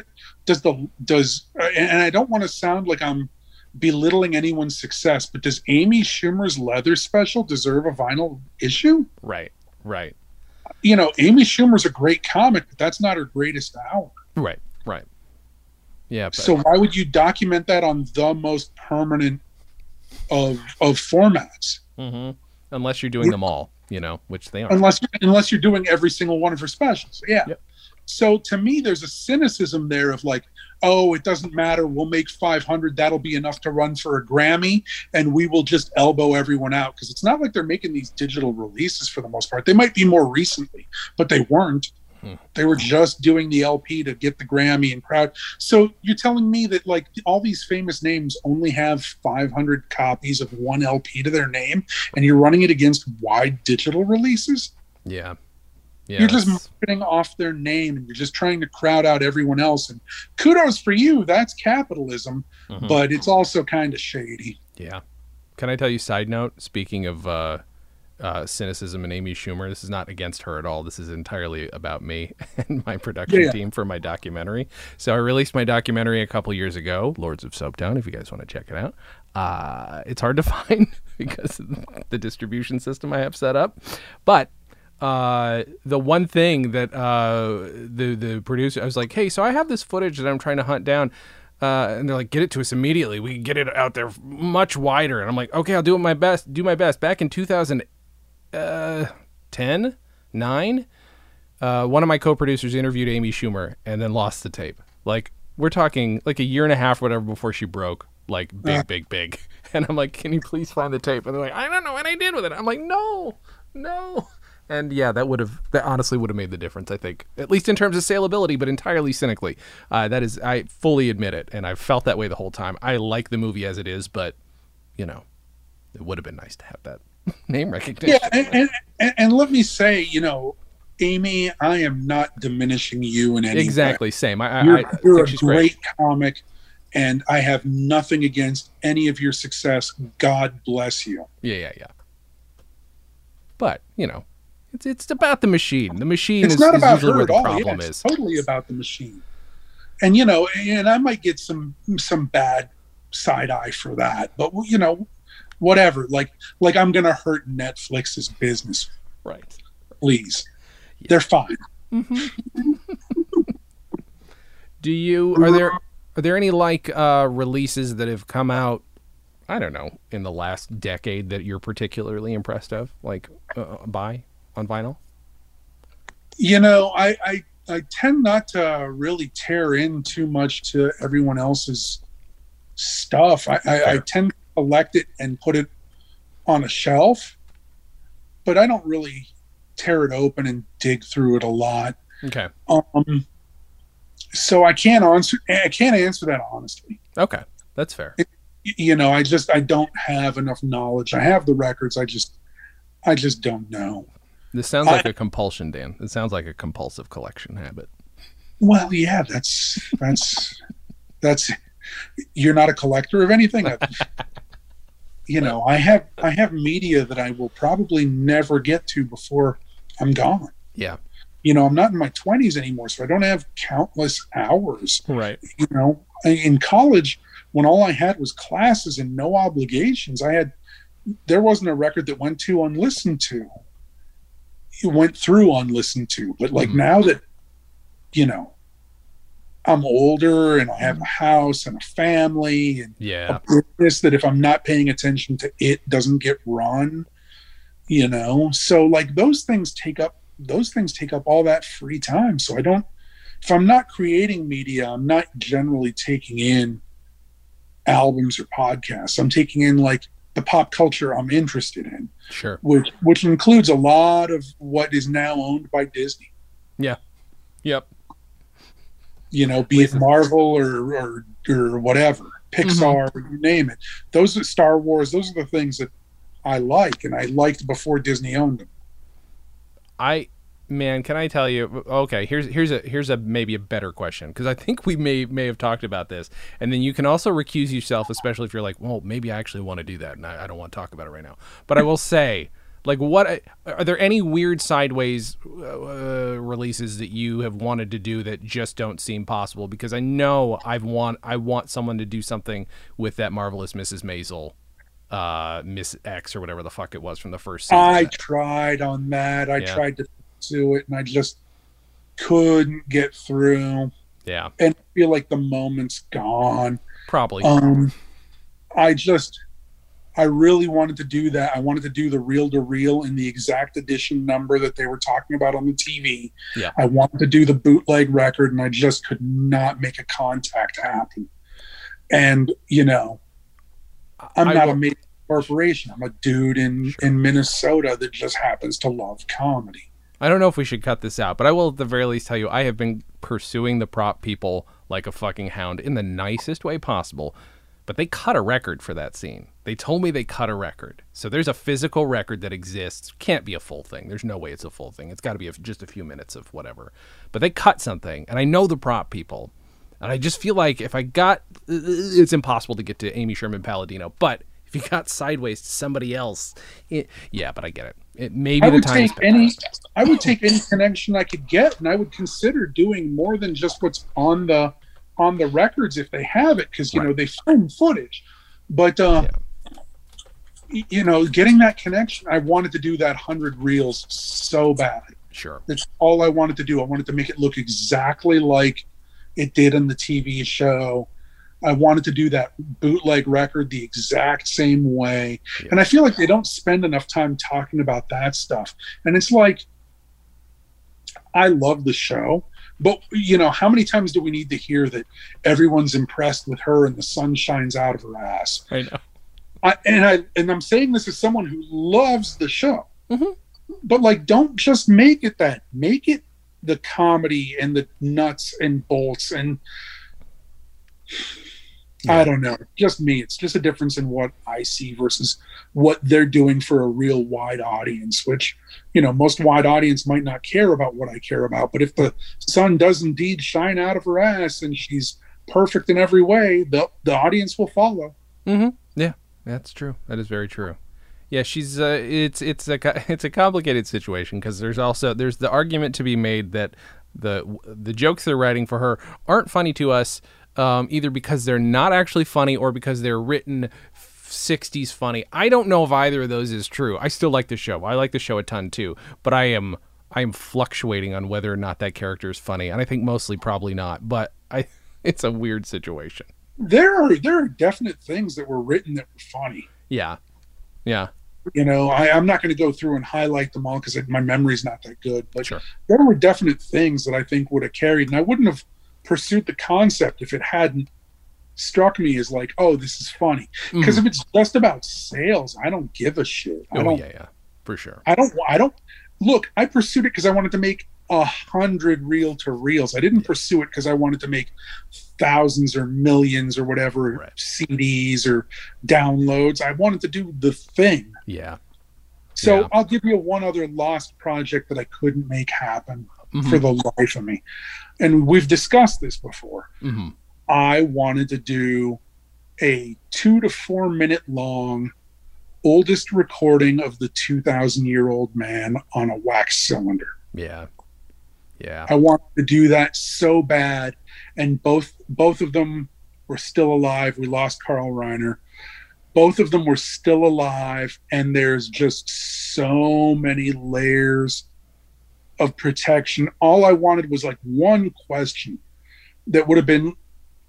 does the does and I don't want to sound like I'm belittling anyone's success, but does Amy Schumer's leather special deserve a vinyl issue? Right. Right. You know, Amy Schumer's a great comic, but that's not her greatest hour. Right. Yeah. But, So why would you document that on the most permanent of of formats? Mhm. unless you're doing them all, you know, which they aren't. unless unless you're doing every single one of her specials. Yeah. Yep. So to me, there's a cynicism there of like, oh, it doesn't matter. We'll make 500. That'll be enough to run for a Grammy, and we will just elbow everyone out because it's not like they're making these digital releases for the most part. They might be more recently, but they weren't. Hmm. They were just doing the LP to get the Grammy and crowd. So you're telling me that like all these famous names only have 500 copies of one LP to their name, and you're running it against wide digital releases? yeah. Yeah. you're just marketing off their name and you're just trying to crowd out everyone else and kudos for you that's capitalism Mhm. but it's also kind of shady Yeah. Can I tell you side note? Speaking of uh, uh, cynicism and Amy Schumer, this is not against her at all. This is entirely about me [LAUGHS] and my production Yeah, team for my documentary. So I released my documentary a couple years ago, Lords of Soaptown. If you guys want to check it out, uh, it's hard to [LAUGHS] find because of the distribution system I have set up, but. Uh, the one thing that uh, the the producer, I was like, "Hey, so I have this footage that I'm trying to hunt down." Uh, and they're like, get it to us immediately. We can get it out there much wider. And I'm like, okay, I'll do it my best. Do my best. Back in 2010, nine, uh, one of my co-producers interviewed Amy Schumer and then lost the tape. Like we're talking like a year and a half, whatever, before she broke. Like big, big, big. [LAUGHS] And I'm like, can you please find the tape? And they're like, I don't know what I did with it. I'm like, no, no. And yeah, that would have that honestly would have made the difference. I think, at least in terms of saleability, but entirely cynically. Uh, that is, I fully admit it, and I've felt that way the whole time. I like the movie as it is, but you know, it would have been nice to have that [LAUGHS] name recognition. yeah and, and, and, let me say you know amy i am not diminishing you in any way. exactly. Same. I, I, you're, I think you're a she's great, great. comic and i have nothing against any of your success god bless you Yeah, yeah, yeah. But you know, it's it's about the machine. The machine it's is, not about usually her where at all problem yeah, is. it's totally about the machine and you know and i might get some some bad side eye for that but you know whatever. Like like i'm gonna hurt netflix's business. Right. please. They're fine. [LAUGHS] Do you are there are there any like uh, releases that have come out? I don't know in the last decade that you're particularly impressed of, like uh, by on vinyl. you know I, I i tend not to really tear in too much to everyone else's stuff. I i, I tend to collect it and put it on a shelf but i don't really tear it open and dig through it a lot Okay. um so i can't answer i can't answer that honestly Okay, that's fair. Y- you know i just i don't have enough knowledge i have the records i just i just don't know This sounds like a compulsion, Dan. It sounds like a compulsive collection habit. Well, yeah, that's that's that's you're not a collector of anything. [LAUGHS] you know, I have I have media that I will probably never get to before I'm gone. Yeah. You know, I'm not in my 20s anymore, so I don't have countless hours. Right. You know, in college, when all I had was classes and no obligations, I had there wasn't a record that went to unlistened to. It went through unlistened to, but like Mhm. now that you know I'm older and I have a house and a family and Yeah. a business that if I'm not paying attention to it doesn't get run, you know. So like those things take up those things take up all that free time. So I don't if I'm not creating media, I'm not generally taking in albums or podcasts. I'm taking in like the pop culture I'm interested in, Sure. which which includes a lot of what is now owned by Disney. Yeah. Yep. You know, be it Marvel or or, or whatever, Pixar, mm-hmm. you name it. Those are Star Wars. Those are the things that I like, and I liked before Disney owned them. I man, can I tell you? Okay, here's here's a here's a maybe a better question because I think we may may have talked about this, and then you can also recuse yourself, especially if you're like, well, maybe I actually want to do that, and I, I don't want to talk about it right now. But I will say, Like, what are there any weird sideways uh, releases that you have wanted to do that just don't seem possible? Because I know I've want I want someone to do something with that marvelous Mrs. Maisel, uh, Miss X or whatever the fuck it was from the first season. I tried on that. I Yeah. tried to do it, and I just couldn't get through. yeah, And I feel like the moment's gone. probably. Um, I just, I really wanted to do that. I wanted to do the reel to reel in the exact edition number that they were talking about on the TV. Yeah. I wanted to do the bootleg record, and I just could not make a contact happen. And you know, I'm I not will- a major corporation. I'm a dude in in Minnesota that just happens to love comedy. I don't know if we should cut this out, but I will at the very least tell you I have been pursuing the prop people like a fucking hound in the nicest way possible. But they cut a record for that scene. They told me they cut a record. So there's a physical record that exists. Can't be a full thing. There's no way it's a full thing. It's got to be a, just a few minutes of whatever. But they cut something, and I know the prop people. And I just feel like if I got, uh, it's impossible to get to Amy Sherman Palladino. But if you got sideways to somebody else, it, yeah. But I get it. It maybe I the would take any. I would take any connection I could get, and I would consider doing more than just what's on the on the records if they have it, because you know they film footage. But uh, y- you know, getting that connection, I wanted to do that hundred reels so bad. Sure. That's all I wanted to do. I wanted to make it look exactly like it did in the TV show. I wanted to do that bootleg record the exact same way. Yeah. And I feel like they don't spend enough time talking about that stuff. And it's like, I love the show, but you know, how many times do we need to hear that everyone's impressed with her and the sun shines out of her ass? I know. I, and I and I'm saying this as someone who loves the show, Mhm. but like, don't just make it that. Make it the comedy and the nuts and bolts and. I don't know. Just me. It's just a difference in what I see versus what they're doing for a real wide audience. Which you know, most wide audience might not care about what I care about. But if the sun does indeed shine out of her ass and she's perfect in every way, the the audience will follow. Mm-hmm. Yeah, that's true. That is very true. Yeah, she's. Uh, it's it's a [LAUGHS] it's a complicated situation because there's also there's the argument to be made that the the jokes they're writing for her aren't funny to us, um, either because they're not actually funny or because they're written. 60s funny. I don't know if either of those is true. I still like the show. I like the show a ton too, but I am I am fluctuating on whether or not that character is funny, and I think mostly probably not. But I, [LAUGHS] it's a weird situation. there are there are definite things that were written that were funny. Yeah, yeah, You know, I, I'm not going to go through and highlight them all because my memory's not that good. But Sure. there were definite things that I think would have carried, and I wouldn't have pursued the concept if it hadn't struck me as like, oh, this is funny. Because if mm-hmm. it's just about sales, I don't give a shit. I oh don't. yeah, yeah, for sure. I don't. I don't. Look, I pursued it because I wanted to make a hundred reel to reels. I didn't pursue it because I wanted to make thousands or millions or whatever Right. CDs or downloads. I wanted to do the thing. Yeah. So Yeah. I'll give you one other lost project that I couldn't make happen Mhm. for the life of me. And we've discussed this before. Mhm. I wanted to do a two to four minute long oldest recording of the 2000 year old man on a wax cylinder. Yeah. Yeah. I wanted to do that so bad, and both both of them were still alive. We lost Carl Reiner. Both of them were still alive, and there's just so many layers of protection. All I wanted was like one question that would have been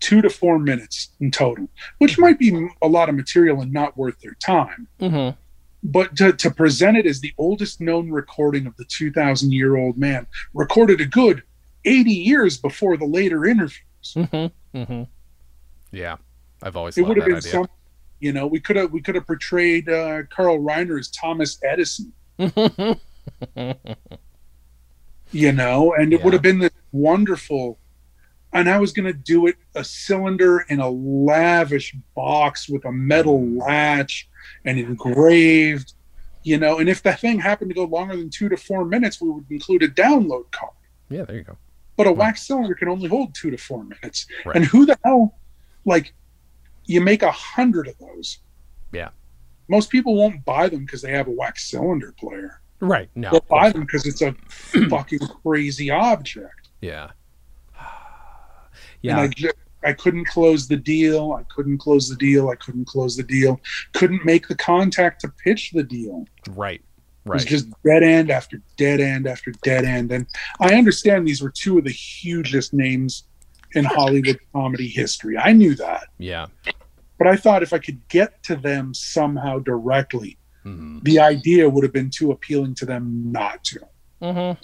two to four minutes in total, which might be a lot of material and not worth their time Mm-hmm. but to, to present it as the oldest known recording of the 2000 year old man recorded a good 80 years before the later interviews Mm-hmm. Mm-hmm. Yeah. I've always it would have been idea. some you know we could have we could have portrayed uh, carl reiner as thomas edison [LAUGHS] you know and it Yeah. would have been this wonderful and i was going to do it a cylinder in a lavish box with a metal latch and engraved you know and if the thing happened to go longer than two to four minutes we would include a download card yeah, there you go. but a wax cylinder can only hold two to four minutes Right. and who the hell like you make a hundred of those Yeah. most people won't buy them because they have a wax cylinder player. Right. No. They'll buy them because it's a [CLEARS THROAT] fucking crazy object. Yeah. [SIGHS] And I, Yeah. I couldn't close the deal. I couldn't close the deal. I couldn't close the deal. Couldn't make the contact to pitch the deal. Right. It Right. just dead end after dead end after dead end. And I understand these were two of the hugest names in Hollywood comedy history. I knew that. Yeah. But I thought if I could get to them somehow directly, hmm the idea would have been too appealing to them not to. Mm-hmm.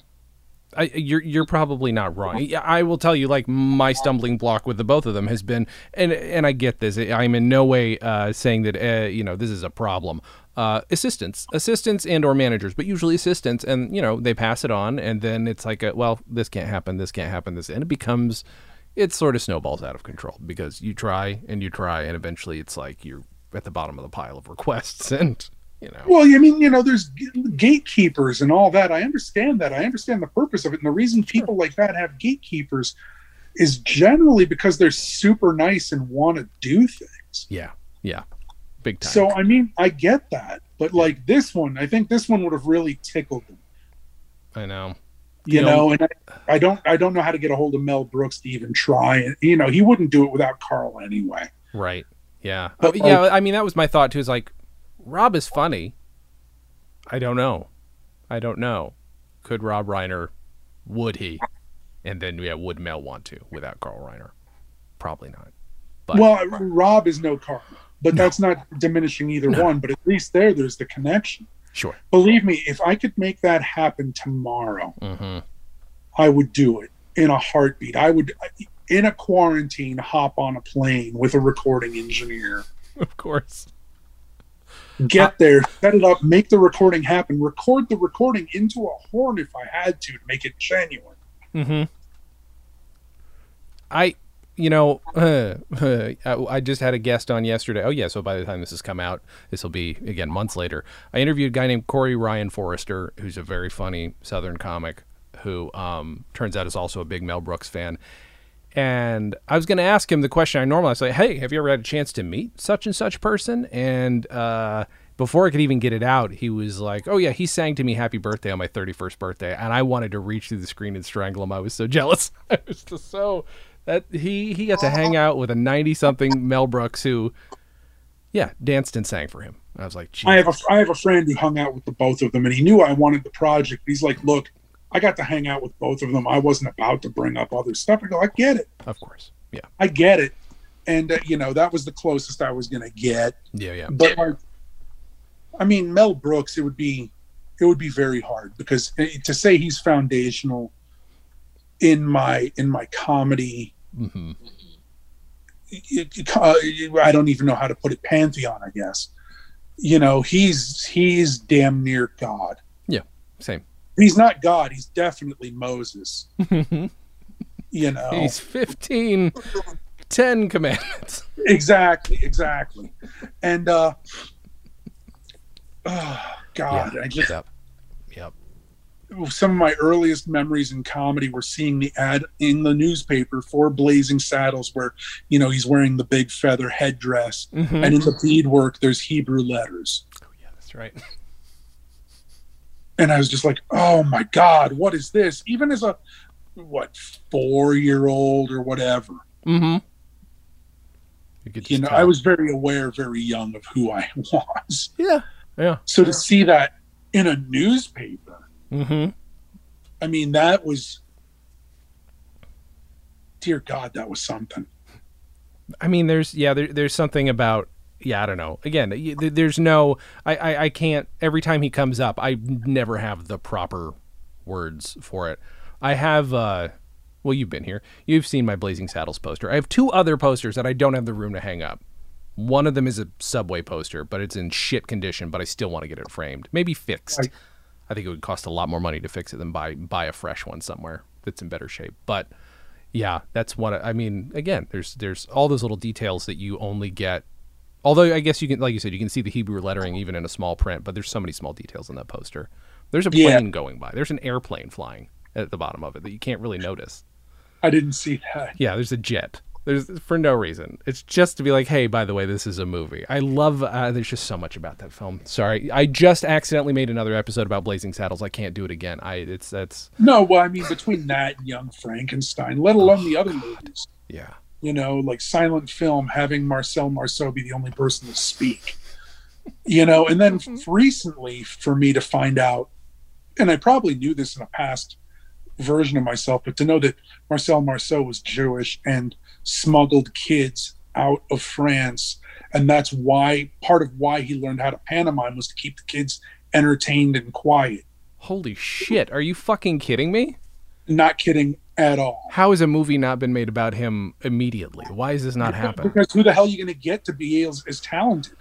I, you're you're probably not wrong. Yeah, I will tell you, like my stumbling block with the both of them has been, and and I get this. I'm in no way uh, saying that uh, you know this is a problem. Uh, assistants, assistants, and or managers, but usually assistants, and you know they pass it on, and then it's like, a, well, this can't happen, this can't happen, this, and it becomes, it sort of snowballs out of control because you try and you try, and eventually it's like you're at the bottom of the pile of requests, [LAUGHS] and you know, Well, I mean, you know, there's gatekeepers and all that. I understand that. I understand the purpose of it. And the reason people like that have gatekeepers is generally because they're super nice and want to do things. yeah, yeah, big time. So, I mean, I get that. But like this one, I think this one would have really tickled them. I know. You, You know- know, and I, I don't I don't know how to get a hold of Mel Brooks to even try and you know, he wouldn't do it without Carl anyway. Right. Yeah. But, Uh, yeah. I mean, that was my thought too. Is like, Rob is funny. I don't know. I don't know. Could Rob Reiner? Would he? And then yeah, would Mel want to without Carl Reiner? Probably not. But- well, Rob is no Carl, but that's not diminishing either No. one, but at least there there's the connection. Sure. believe me, if I could make that happen tomorrow, Mm-hmm. I would do it in a heartbeat. I would, in a quarantine, hop on a plane with a recording engineer, [LAUGHS] Of course. Get there, set it up, make the recording happen, record the recording into a horn if I had to to make it genuine. Mm-hmm. I, you know, [LAUGHS] I, I just had a guest on yesterday. Oh yeah, so by the time this has come out, this will be again months later. I interviewed a guy named Corey Ryan Forrester, who's a very funny Southern comic, who um, turns out is also a big Mel Brooks fan. And I was going to ask him the question I normally say, "Hey, have you ever had a chance to meet such and such person?" And uh, before I could even get it out, he was like, "Oh yeah, he sang to me Happy Birthday on my 31st birthday," and I wanted to reach through the screen and strangle him. I was so [LAUGHS] jealous. I was just so that he he got to hang out with a 90 something [LAUGHS] Mel Brooks who, yeah, danced and sang for him. I was like, I have a Jesus. I have a friend who hung out with the both of them, and he knew I wanted the project. He's like, "Look, I got to hang out with both of them. I wasn't about to bring up other stuff." I go, "I get it. of course, yeah, I get it." And uh, you know, that was the closest I was gonna get. yeah, yeah, but like i mean mel brooks it would be it would be very hard because eh, to say he's foundational in my in my comedy hmm it- it- uh, i don't even know how to put it pantheon i guess you know he's he's damn near god Yeah. same. He's not god he's definitely moses [LAUGHS] you know He's 15, 10 commandments. exactly exactly and uh oh, god i just Yep, yep. some of my earliest memories in comedy were seeing the ad in the newspaper for Blazing Saddles, where you know he's wearing the big feather headdress, Mhm. and in the beadwork there's Hebrew letters, Oh, yeah, that's right. [LAUGHS] and I was just like, "Oh my God, what is this?" Even as a what four year old or whatever, Mm-hmm. You you know, tell. I was very aware, very young of who I [LAUGHS] was. Yeah, yeah. So to see that in a newspaper, Mm-hmm. I mean, that was, dear God, that was something. I mean, there's yeah, there, there's something about yeah, I don't know. Again, there's no, I, I, I can't. Every time he comes up, I never have the proper words for it. I have, uh, well, you've been here. You've seen my Blazing Saddles poster. I have two other posters that I don't have the room to hang up. One of them is a subway poster, but it's in shit condition. But I still want to get it framed, maybe fixed. Right. I think it would cost a lot more money to fix it than buy buy a fresh one somewhere that's in better shape. But yeah, that's one. I mean, again, there's there's all those little details that you only get. Although I guess you can, like you said, you can see the Hebrew lettering even in a small print. But there's so many small details in that poster. There's a Yeah. plane going by. There's an airplane flying at the bottom of it that you can't really notice. I didn't see that. Yeah, there's a jet. There's for no reason. It's just to be like, hey, by the way, this is a movie. I love. Uh, there's just so much about that film. Sorry, I just accidentally made another episode about Blazing Saddles. I can't do it again. I it's that's No, well, I mean, between that and Young Frankenstein, let alone the other movies, yeah. You know, like silent film, having Marcel Marceau be the only person to speak, you know, and then mm-hmm. recently for me to find out, and I probably knew this in a past version of myself, but to know that Marcel Marceau was Jewish and smuggled kids out of France. And that's why part of why he learned how to pantomime was to keep the kids entertained and quiet. Holy shit! Are you fucking kidding me? Not kidding at all. How has a movie not been made about him immediately? Why is this not happening? Because who the hell are you going to get to be as, as talented?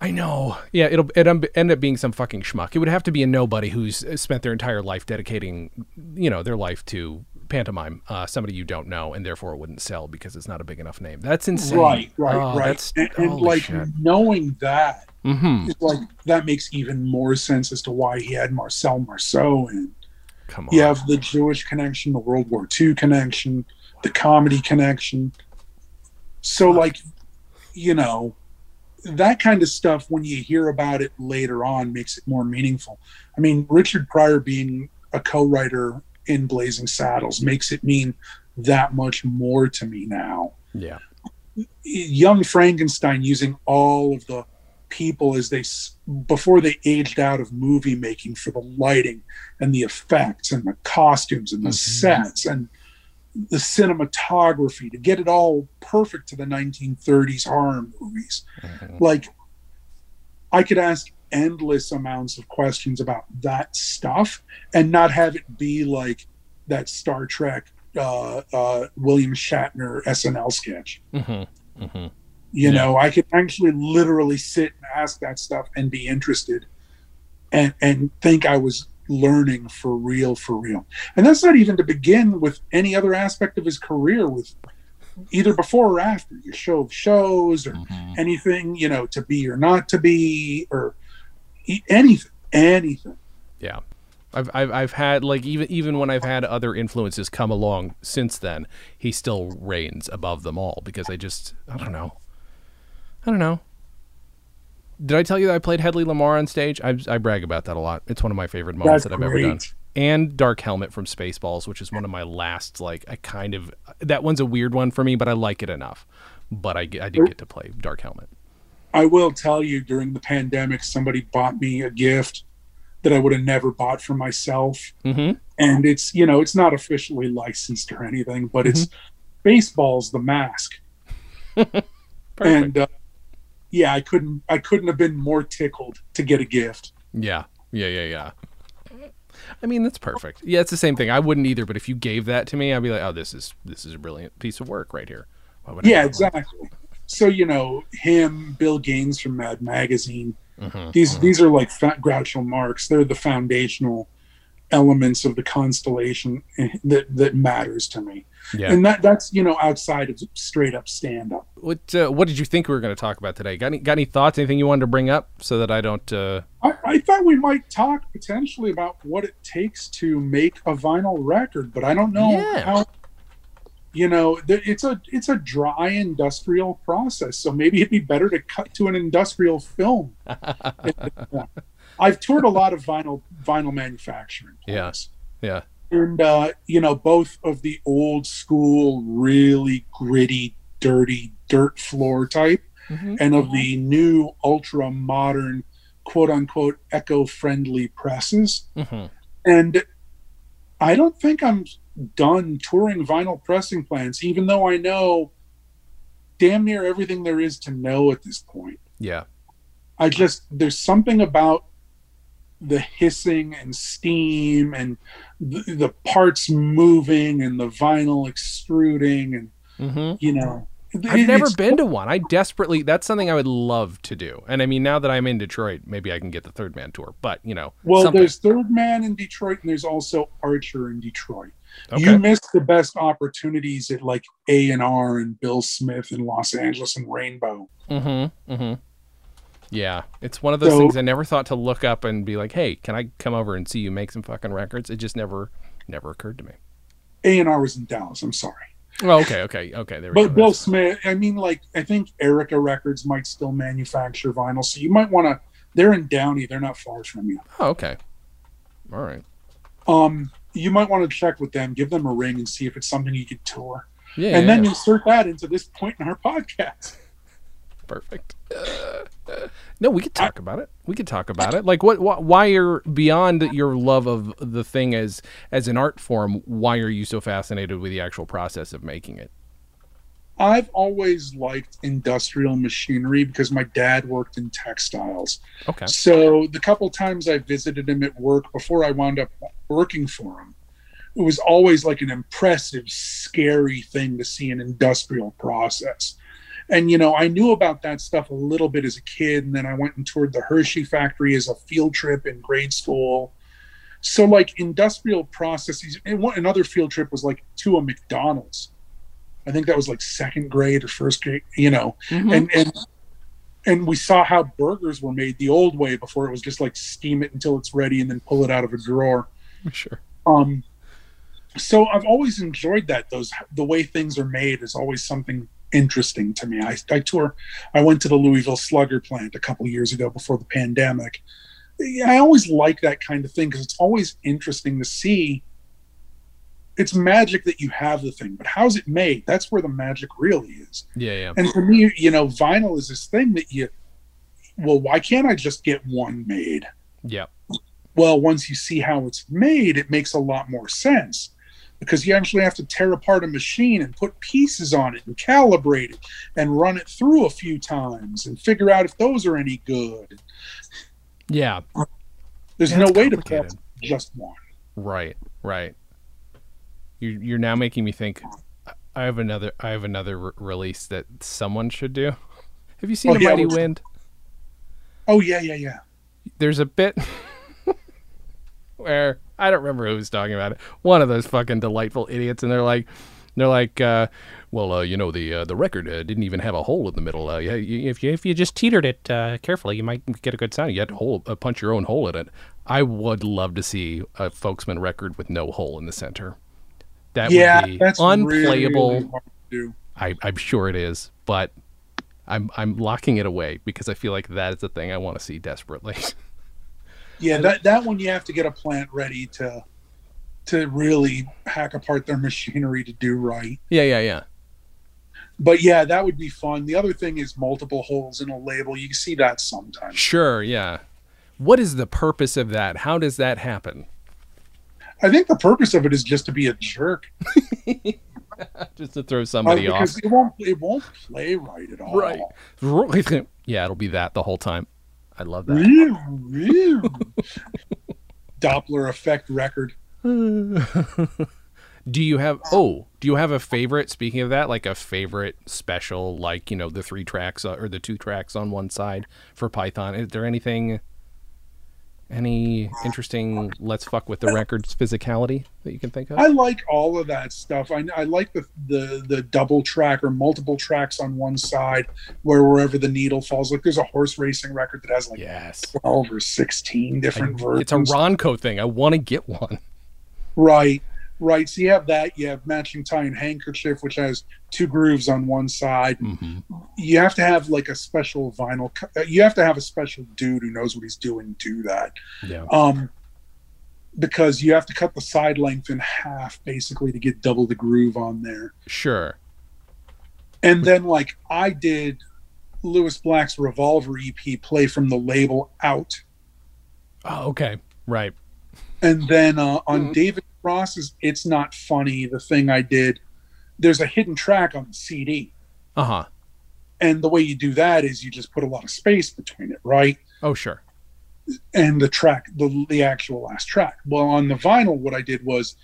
I know. Yeah, it'll it end up being some fucking schmuck. It would have to be a nobody who's spent their entire life dedicating, you know, their life to pantomime, uh, somebody you don't know, and therefore it wouldn't sell because it's not a big enough name. That's insane. Right, right, Oh, right. And, and like shit. knowing that, Mm-hmm. it's like that makes even more sense as to why he had Marcel Marceau and Come on. you have the Jewish connection, the World War II connection, the comedy connection. So, like, you know, that kind of stuff, when you hear about it later on, makes it more meaningful. I mean, Richard Pryor being a co writer in Blazing Saddles makes it mean that much more to me now. Yeah. Young Frankenstein using all of the people as they before they aged out of movie making for the lighting and the effects and the costumes and the Mhm. sets and the cinematography to get it all perfect to the 1930s horror movies Mhm. like i could ask endless amounts of questions about that stuff and not have it be like that star trek uh, uh, william shatner snl sketch Mhm. You Yeah. know, I could actually literally sit and ask that stuff and be interested and and think I was learning for real, for real. And that's not even to begin with any other aspect of his career with either before or after your show of shows or Mhm. anything, you know, to be or not to be or anything, anything. Yeah. I've, I've I've had like even even when I've had other influences come along since then, he still reigns above them all because I just I don't know. I don't know. Did I tell you that I played Hedley Lamarr on stage? I, I brag about that a lot. It's one of my favorite moments That's that I've ever done. And Dark Helmet from Spaceballs, which is one of my last like I kind of that one's a weird one for me, but I like it enough. But I, I did get to play Dark Helmet. I will tell you during the pandemic, somebody bought me a gift that I would have never bought for myself. Mm-hmm. and it's you know it's not officially licensed or anything but it's Mm-hmm. Spaceballs the mask [LAUGHS] and uh, yeah i couldn't i couldn't have been more tickled to get a gift Yeah, yeah, yeah, yeah. I mean, that's perfect. Yeah, it's the same thing. I wouldn't either, but if you gave that to me, I'd be like, "Oh, this is this is a brilliant piece of work right here." Yeah exactly so you know him bill gaines from mad magazine Mhm, these mhm. these are like groucho marx they're the foundational elements of the constellation eh, that that matters to me Yeah. and that that's you know outside of straight up stand up What uh, What did you think we were going to talk about today? Got any Got any thoughts? Anything you wanted to bring up so that I don't? Uh... I, I thought we might talk potentially about what it takes to make a vinyl record, but I don't know Yeah. how. You know, it's a it's a dry industrial process, so maybe it'd be better to cut to an industrial film. [LAUGHS] I've toured a lot of vinyl vinyl manufacturing. Yeah. Yeah. And uh, you know, both of the old school, really gritty, dirty dirt floor type, Mhm. and of the new ultra modern quote unquote eco friendly presses. Mhm. And I don't think I'm done touring vinyl pressing plants, even though I know damn near everything there is to know at this point. Yeah. I just, there's something about the hissing and steam and the, the parts moving and the vinyl extruding and, hmm you know, I've never been to one. I desperately. That's something I would love to do. And I mean, now that I'm in Detroit, maybe I can get the Third Man tour. But you know, Well, something. there's Third Man in Detroit, and there's also Archer in Detroit. Okay. You missed the best opportunities at like A and R and Bill Smith in Los Angeles and Rainbow. Mm-hmm. Mm-hmm. Yeah, it's one of those So- things I never thought to look up and be like, "Hey, can I come over and see you make some fucking records?" It just never, never occurred to me. A and R was in Dallas. I'm sorry. Well, okay, okay, okay. There we But go. Bill Smith, I mean, like I think Erika Records might still manufacture vinyl, so you might want to. They're in Downey. They're not far from you. Oh, okay. All right. Um, you might want to check with them, give them a ring, and see if it's something you could tour, Yeah. and yeah, then yeah. insert that into this point in our [LAUGHS] podcast. Perfect. [LAUGHS] no, we could talk about it. We could talk about it. Like, what? wh why are beyond your love of the thing as as an art form? Why are you so fascinated with the actual process of making it? I've always liked industrial machinery because my dad worked in textiles. Okay. So the couple times I visited him at work before I wound up working for him, it was always like an impressive, scary thing to see an industrial process. And you know, I knew about that stuff a little bit as a kid, and then I went and toured the Hershey factory as a field trip in grade school. So like industrial processes, and one another field trip was like to a McDonald's. I think that was like second grade or first grade, you know Mhm. and and and we saw how burgers were made the old way before it was just like steam it until it's ready and then pull it out of a drawer sure. um so i've always enjoyed that those the way things are made is always something interesting to me i, I tour i went to the louisville slugger plant a couple years ago before the pandemic i always like that kind of thing because it's always interesting to see it's magic that you have the thing but how's it made that's where the magic really is Yeah, yeah. and for me, you know, vinyl is this thing that you, well, why can't I just get one made? Yeah. Well, once you see how it's made, it makes a lot more sense because you actually have to tear apart a machine and put pieces on it and calibrate it and run it through a few times and figure out if those are any good. Yeah. There's no way to complicated. just one. Right, right. You you're now making me think. I have another. I have another re- release that someone should do. Have you seen Oh, A yeah, Mighty Wind? Oh, yeah, yeah, yeah. There's a bit [LAUGHS] where I don't remember who was talking about it. One of those fucking delightful idiots, and they're like, they're like, uh, well, uh, you know, the uh, the record uh, didn't even have a hole in the middle. Uh, yeah, you, if you if you just teetered it uh, carefully, you might get a good sound. You had to hole, uh, punch your own hole in it. I would love to see a Folksmen record with no hole in the center. That yeah, would be that's unplayable. Really do. I, I'm sure it is, but I'm I'm locking it away because I feel like that is the thing I want to see desperately. [LAUGHS] Yeah, that that one you have to get a plant ready to to really hack apart their [LAUGHS] machinery to do right. yeah, yeah, yeah. But yeah, that would be fun. The other thing is multiple holes in a label. You can see that sometimes. Sure, yeah. What is the purpose of that? How does that happen? I think the purpose of it is just to be a jerk. [LAUGHS] Just to throw Uh, somebody off. it won't it won't play right at all. Right. [LAUGHS] yeah, it'll be that the whole time. I love that. Real, real. Doppler effect record. [LAUGHS] do you have oh, do you have a favorite speaking of that, like a favorite special like, you know, the three tracks uh, or the two tracks on one side for Python? Is there anything any interesting let's fuck with the records physicality that you can think of? I like all of that stuff. I, I like the, the the double track or multiple tracks on one side where wherever the needle falls. Like there's a horse racing record that has like yes. 12 or 16 different I- versions. it's a Ronco thing. I want to get one. Right, right. So you have that. You have matching tie and handkerchief, which has two grooves on one side. hmm You have to have like a special vinyl. co- uh, You have to have a special dude who knows what he's doing do that. Yeah. Um, because you have to cut the side length in half basically to get double the groove on there. Sure. And then like I did Lewis Black's Revolver EP play from the label out. Oh, okay. Right. And then uh, on Mhm. David Cross's It's Not Funny, the thing I did, there's a hidden track on the CD. Uh huh. And the way you do that is you just put a lot of space between it, right? Oh, sure. And the track, the, the actual last track. Well, on the vinyl, what I did was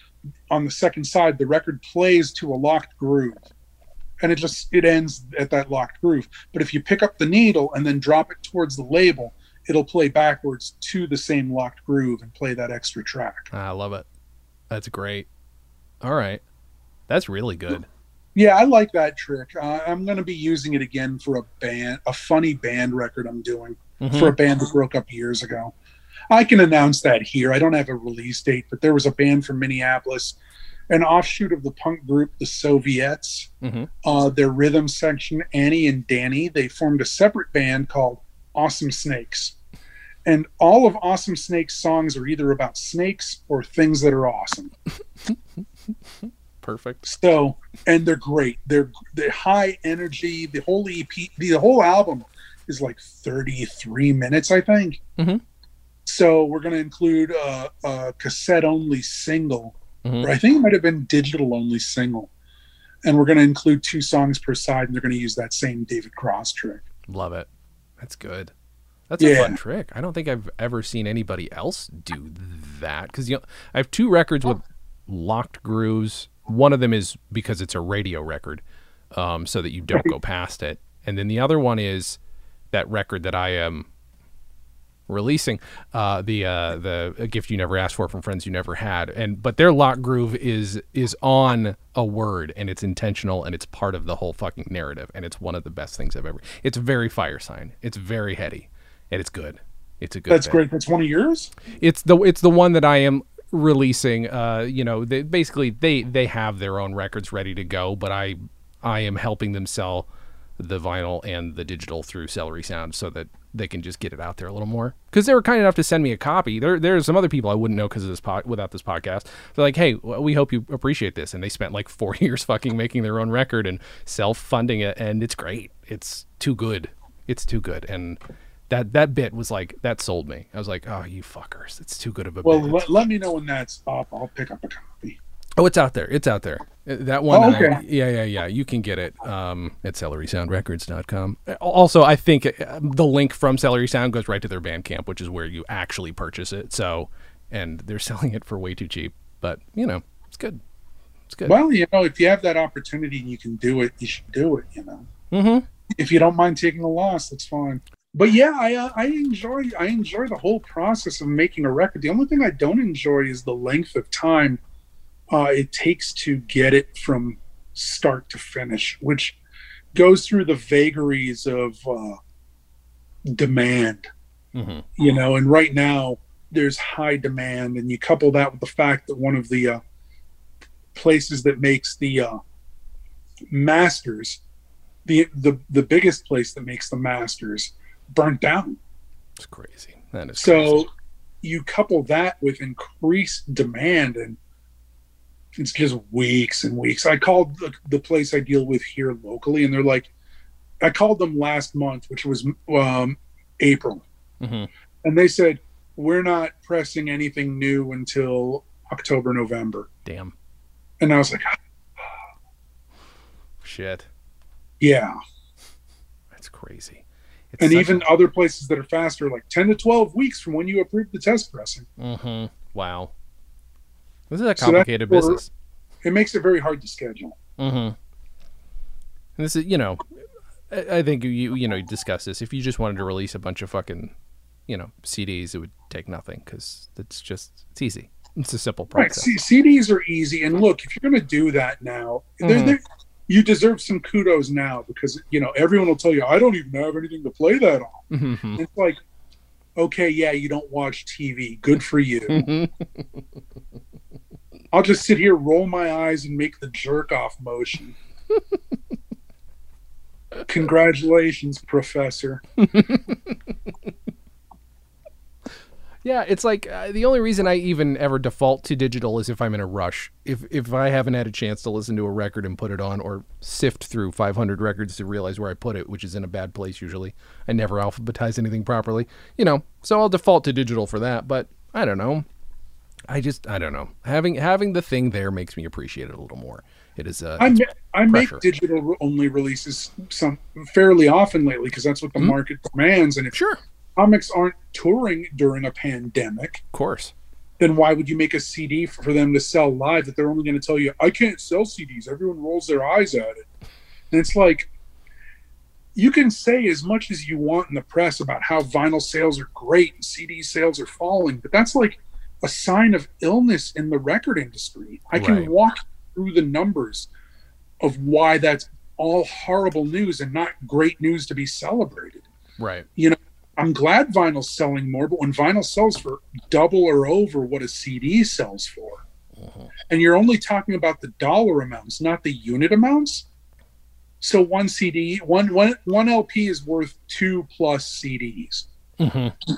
on the second side, the record plays to a locked groove. And it just it ends at that locked groove. But if you pick up the needle and then drop it towards the label, it'll play backwards to the same locked groove and play that extra track. I love it. That's great. All right. That's really good. Yeah, I like that trick. Uh, I'm going to be using it again for a band, a funny band record I'm doing Mhm. for a band that broke up years ago. I can announce that here. I don't have a release date, but there was a band from Minneapolis an offshoot of the punk group the Soviettes. hmm Uh, their rhythm section, Annie and Danny, they formed a separate band called Awesome Snakes. And all of Awesome Snakes songs are either about snakes or things that are awesome. [LAUGHS] Perfect. So, and they're great. They're they're high energy. The whole EP, the, the whole album is like 33 minutes, I think. Mhm. So we're going to include a, a cassette only single, Mhm. or I think it might have been digital only single. And we're going to include two songs per side, and they're going to use that same David Cross trick. Love it. That's good. That's a fun trick. I don't think I've ever seen anybody else do that because you know I have two records with locked grooves. One of them is because it's a radio record, um, so that you don't go past it, and then the other one is that record that I am releasing, uh, the uh, the a gift you never asked for from friends you never had, and but their lock groove is is on a word and it's intentional and it's part of the whole fucking narrative and it's one of the best things I've ever. It's very Firesign. It's very heady and it's good. It's a good. That's thing. great. That's one of yours. It's the it's the one that I am releasing. Uh, you know, they, basically they they have their own records ready to go, but I I am helping them sell the vinyl and the digital through Celery Sound so that they can just get it out there a little more. Because they were kind enough to send me a copy. There there's some other people I wouldn't know because of this pod without this podcast. They're like, hey, we hope you appreciate this, and they spent like four [LAUGHS] years fucking making their own record and self funding it, and it's great. It's too good. It's too good, and. That, that bit was like that sold me. I was like, "Oh, you fuckers! It's too good of a Well, bit." let, let me know when that's up. I'll pick up a copy. Oh, it's out there. It's out there. Uh, That one. Oh, that I- okay. yeah, yeah, yeah. You can get it um, at celerysoundrecords.com. Uh, Also, I think uh, the link from Celery Sound goes right to their Bandcamp, which is where you actually purchase it. So, and they're [LAUGHS] selling it for way too cheap. But you know, it's good. It's good. Well, you know, if you have that opportunity and you can do it, you should do it. You know, mm-hmm. if you don't mind taking a loss, that's fine. But yeah, I uh, I enjoy I enjoy the whole process of making a record. The only thing I don't enjoy is the length of time uh, it takes to get it from start to finish, which goes through the vagaries of uh, demand. Mm-hmm. you know and right now there's high demand and you couple that with the fact that one of the uh, places that makes the uh, masters the, the the biggest place that makes the masters burnt down It's crazy. That is crazy. so you couple that with increased demand and it's just weeks and weeks i called the, the place i deal with here locally and they're like i called them last month which was um, april Mhm. and they said we're not pressing anything new until october november Damn. and i was like Shit. yeah That's crazy. It's and even other places that are faster like 10 to 12 weeks from when you approve the test pressing Mm-hmm. Wow. This is a So complicated for- business. it makes it very hard to schedule Mm-hmm. And this is, you know, I, I think you you know you discussed this. If you just wanted to release a bunch of fucking, you know, CDs, it would take nothing because it's just it's easy. It's a simple Right. process. C- CDs are easy. And look, if you're going to do that now, there- Mhm. there- you deserve some kudos now because, you know, everyone will tell you, I don't even have anything to play that on. Mhm. It's like, okay, yeah, you don't watch TV. Good for you. I'll just sit here, roll my eyes, and make the jerk off motion. [LAUGHS] Congratulations, Professor. [LAUGHS] Yeah, it's like uh, the only reason I even ever default to digital is if I'm in a rush. If if I haven't had a chance to listen to a record and put it on, or sift through 500 records to realize where I put it, which is in a bad place usually. I never alphabetize anything properly, you know. So I'll default to digital for that. But I don't know. I just I don't know. Having having the thing there makes me appreciate it a little more. It is uh, I, ma- I make digital only releases some fairly often lately because that's what the Mhm. market demands. And if sure, comics aren't touring during a pandemic, of course. then why would you make a CD for, them to sell live that they're only going to tell you, I can't sell CDs? Everyone rolls their eyes at it. And it's like, you can say as much as you want in the press about how vinyl sales are great and CD sales are falling, but that's like a sign of illness in the record industry. I can Right. walk through the numbers of why that's all horrible news and not great news to be celebrated. Right. I'm glad vinyl's selling more, but when vinyl sells for double or over what a CD sells for, and you're only talking about the dollar amounts, not the unit amounts. So one CD, one one one LP is worth two plus CDs. Mm-hmm.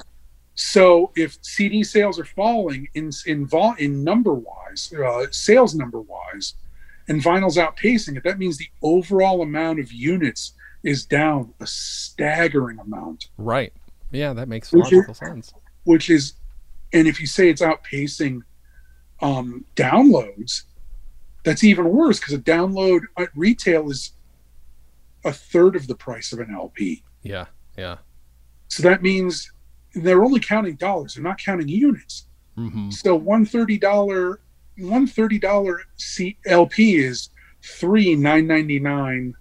So if CD sales are falling in in vol in number wise, uh, sales number wise, and vinyl's outpacing it, that means the overall amount of units is down a staggering amount. Right. Yeah, that makes Which logical sense. Which is, and if you say it's outpacing um, downloads, that's even worse because a download at retail is a third of the price of an LP. Yeah. Yeah. So that means they're only counting dollars; they're not counting units. Mm-hmm. So one thirty dollar, one thirty dollar LP is three nine ninety nine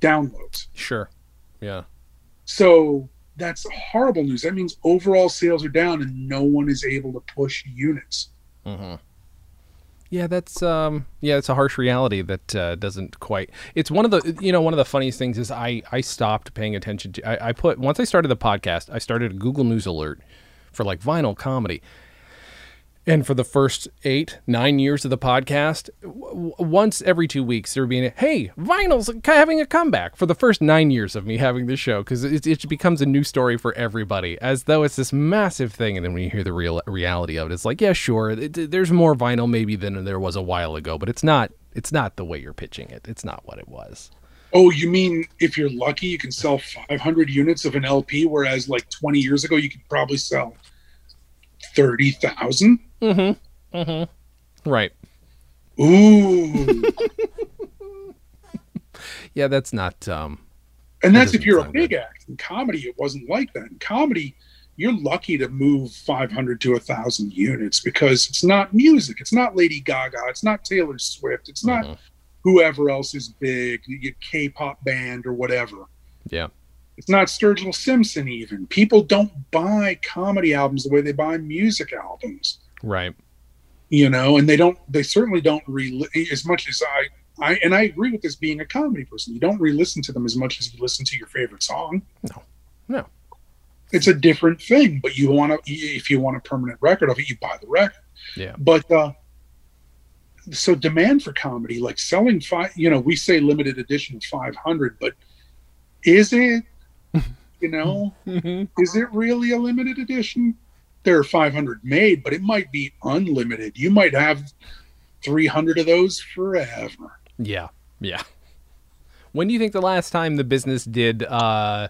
downloads. Sure. Yeah. So that's horrible news. That means overall sales are down, and no one is able to push units. Mm-hmm. Yeah, that's um, yeah, it's a harsh reality that uh, doesn't quite. It's one of the you know one of the funniest things is I I stopped paying attention to. I, I put once I started the podcast, I started a Google News alert for like vinyl comedy. And for the first eight, nine years of the podcast, w- once every two weeks, there would be, a, hey, vinyl's having a comeback for the first nine years of me having this show because it, it becomes a new story for everybody as though it's this massive thing. And then when you hear the real reality of it, it's like, yeah, sure, it, there's more vinyl maybe than there was a while ago, but it's not, it's not the way you're pitching it. It's not what it was. Oh, you mean if you're lucky, you can sell 500 units of an LP, whereas like 20 years ago, you could probably sell 30,000? Mm-hmm. Mm-hmm. Right. Ooh. yeah, that's not. Um, and that's if you're a big good. act. In comedy, it wasn't like that. In comedy, you're lucky to move 500 to 1,000 units because it's not music. It's not Lady Gaga. It's not Taylor Swift. It's not mm-hmm. whoever else is big, you K-pop band or whatever. Yeah. It's not Sturgill Simpson even. People don't buy comedy albums the way they buy music albums. Right. You know, and they don't. They certainly don't re as much as I. I and I agree with this being a comedy person. You don't re-listen to them as much as you listen to your favorite song. No, no. It's a different thing. But you want to, if you want a permanent record of it, you buy the record. Yeah. But uh, so demand for comedy, like selling five, you know, we say limited edition 500, but is it, [LAUGHS] you know, mm-hmm. is it really a limited edition? There are 500 made, but it might be unlimited. You might have 300 of those forever. Yeah. Yeah. When do you think the last time the business did uh,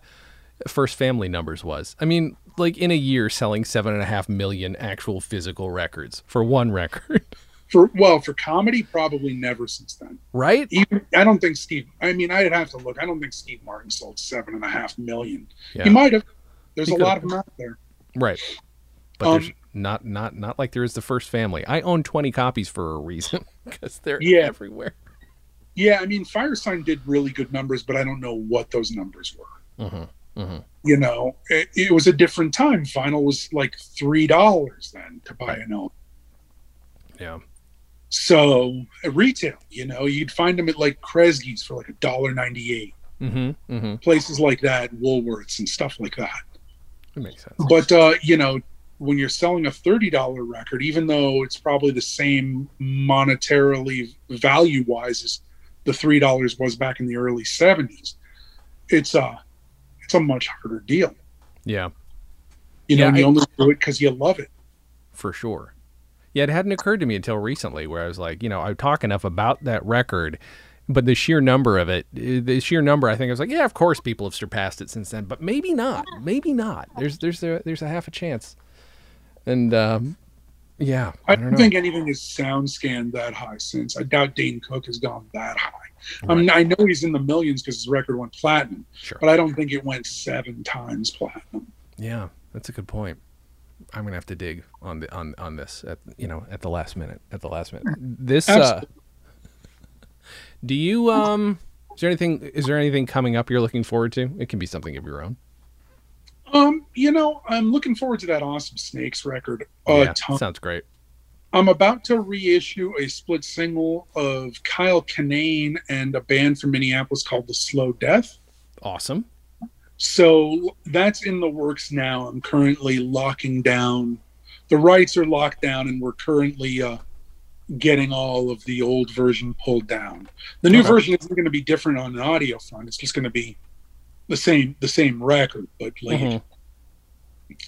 first family numbers was? I mean, like in a year selling seven and a half million actual physical records for one record. [LAUGHS] For well, for comedy, probably never since then. Right? Even I don't think Steve. I mean, I'd have to look. I don't think Steve Martin sold seven and a half million. Yeah. He might have. There's he a lot of them out there. Right but um, there's not not not like there is the first family. I own 20 copies for a reason [LAUGHS] because they're yeah. everywhere. Yeah, I mean, Firesign did really good numbers, but I don't know what those numbers were. Mm-hmm. Mm-hmm. You know, it, it, was a different time. Vinyl was like three dollars then to buy an album. Yeah. So retail, you know, you'd find them at like Kresge's for like a dollar ninety eight. Mm-hmm. Mm-hmm. Places like that, Woolworths and stuff like that. That makes sense. But uh, you know, when you're selling a $30 record, even though it's probably the same monetarily value wise as the $3 was back in the early 70s, it's a, it's a much harder deal. Yeah. You know, yeah, you I, only do it because you love it. For sure. Yeah, it hadn't occurred to me until recently where I was like, you know, I talk enough about that record, but the sheer number of it, eh, the sheer number, I think I was like, yeah, of course people have surpassed it since then, but maybe not. Maybe not. There's there's a, there's a half a chance. And um, yeah, I, I don't, don't think anything is sound scanned that high since. I doubt Dane Cook has gone that high. Right. I mean, I know he's in the millions because his record went platinum, sure. but I don't think it went seven times platinum. Yeah, that's a good point. I'm gonna have to dig on the on on this at you know at the last minute at the last minute. This uh, do you um is there anything is there anything coming up you're looking forward to? It can be something of your own. Um, you know, I'm looking forward to that awesome Snakes record. yeah, ton. sounds great. I'm about to reissue a split single of Kyle Kinane and a band from Minneapolis called The Slow Death. Awesome. So that's in the works now. I'm currently locking down. The rights are locked down, and we're currently uh, getting all of the old version pulled down. The new Okay. version isn't going to be different on an audio front. It's just going to be the same the same record, but like Mhm.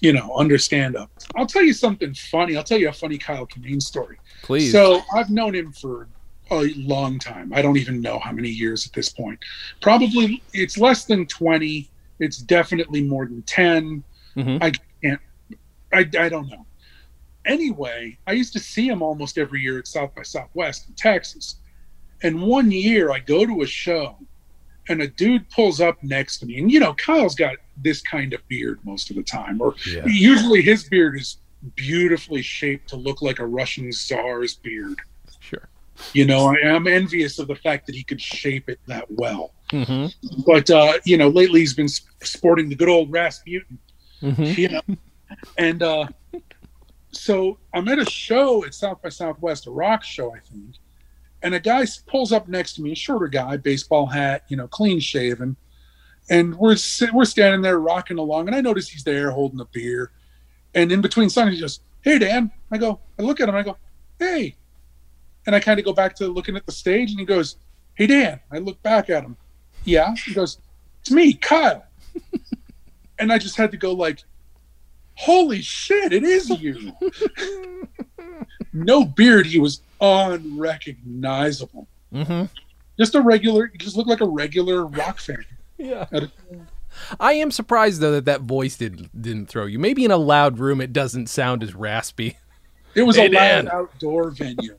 you know, understand up. I'll tell you something funny. I'll tell you a funny Kyle Kinane story. Please. So I've known him for a long time. I don't even know how many years at this point. Probably it's less than 20. It's definitely more than 10. Mhm. I can't, I, I don't know. Anyway, I used to see him almost every year at South by Southwest in Texas. And one year I go to a show and a dude pulls up next to me. And, you know, Kyle's got this kind of beard most of the time, or yeah. usually his beard is beautifully shaped to look like a Russian czar's beard. Sure. You know, I am envious of the fact that he could shape it that well. hmm But uh, you know, lately he's been sporting the good old Rasputin. hmm You know, and uh, so I'm at a show at South by Southwest, a rock show, I think, and a guy pulls up next to me, a shorter guy, baseball hat, you know, clean shaven, and we're we're standing there rocking along, and I notice he's there holding a beer, and in between songs, he just, "Hey, Dan," I go, I look at him, I go, "Hey," and I kind of go back to looking at the stage, and he goes, "Hey, Dan," I look back at him, yeah, he goes, "It's me, Kyle," [LAUGHS] and I just had to go like, "Holy shit, it is you!" [LAUGHS] no beard, he was unrecognizable. hmm Just a regular, just looked like a regular rock fan. [LAUGHS] Yeah. A- I am surprised though that that voice didn't didn't throw you. Maybe in a loud room it doesn't sound as raspy. It was Hey, a loud Dan. outdoor venue.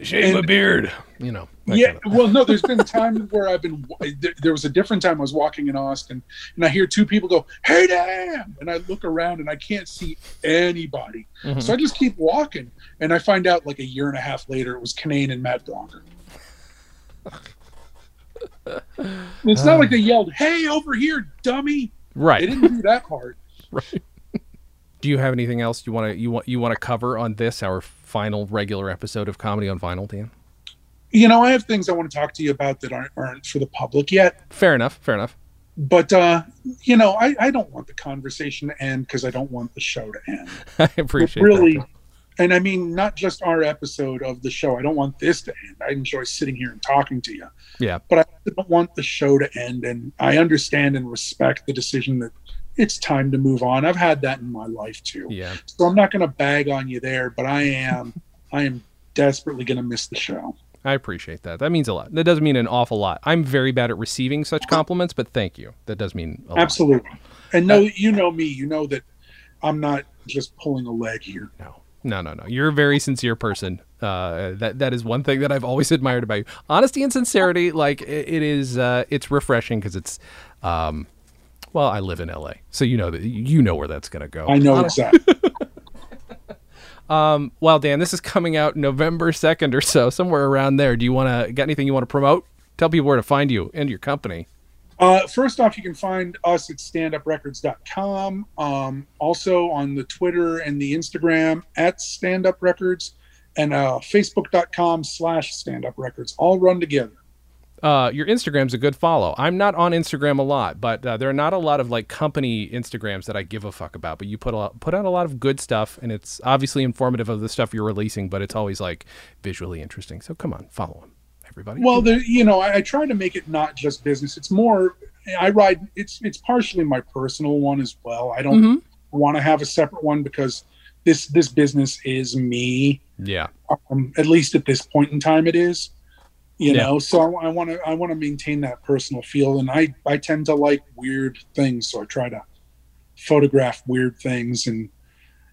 Shave And- beard. You know. yeah, kind of- well, no, there's been times where I've been. there- There was a different time I was walking in Austin, and I hear two people go, "Hey, Dan!" and I look around and I can't see anybody. Mhm. So I just keep walking, and I find out like a year and a half later it was Kinane and Matt Donker. [LAUGHS] it's not like they yelled, "Hey, over here, dummy!" Right. They didn't do that part. [LAUGHS] Right. Do you have anything else you want to you want you want to cover on this our final regular episode of Comedy on Vinyl, Dan? You know, I have things I want to talk to you about that aren't aren't for the public yet. Fair enough. Fair enough. But uh, you know, I, I don't want the conversation to end because I don't want the show to end. [LAUGHS] I appreciate it. really that. and i mean not just our episode of the show i don't want this to end i enjoy sitting here and talking to you Yeah. but i don't want the show to end and i understand and respect the decision that it's time to move on i've had that in my life too Yeah. so i'm not going to bag on you there but i am i am desperately going to miss the show I appreciate that. That means a lot. That doesn't mean an awful lot. I'm very bad at receiving such compliments, but thank you. That does mean a lot. absolutely and no you know me you know that i'm not just pulling a leg here No, no, no, no. You're a very sincere person. Uh, that that is one thing that I've always [LAUGHS] admired about you. Honesty and sincerity, like it, it is, uh, it's refreshing because it's, um, well, I live in LA, so you know that you know where that's gonna go. i know exactly [LAUGHS] Um, well, Dan, this is coming out November second or so, somewhere around there. Do you want to got anything you want to promote? Tell people where to find you and your company. Uh, first off, you can find us at standuprecords.com. Um, also on the Twitter and the Instagram at standuprecords and uh, facebook.com slash standuprecords. All run together. Uh, your Instagram's a good follow. I'm not on Instagram a lot, but uh, there are not a lot of like company Instagrams that I give a fuck about. But you put a lot, put out a lot of good stuff, and it's obviously informative of the stuff you're releasing, but it's always like visually interesting. So come on, follow him, everybody. Well, there, you know, I, I try to make it not just business. It's more, I ride, it's, it's partially my personal one as well. I don't Mhm. want to have a separate one because this, this business is me. yeah, um, at least at this point in time it is you Yeah. know so i want to i want to maintain that personal feel and i i tend to like weird things so i try to photograph weird things and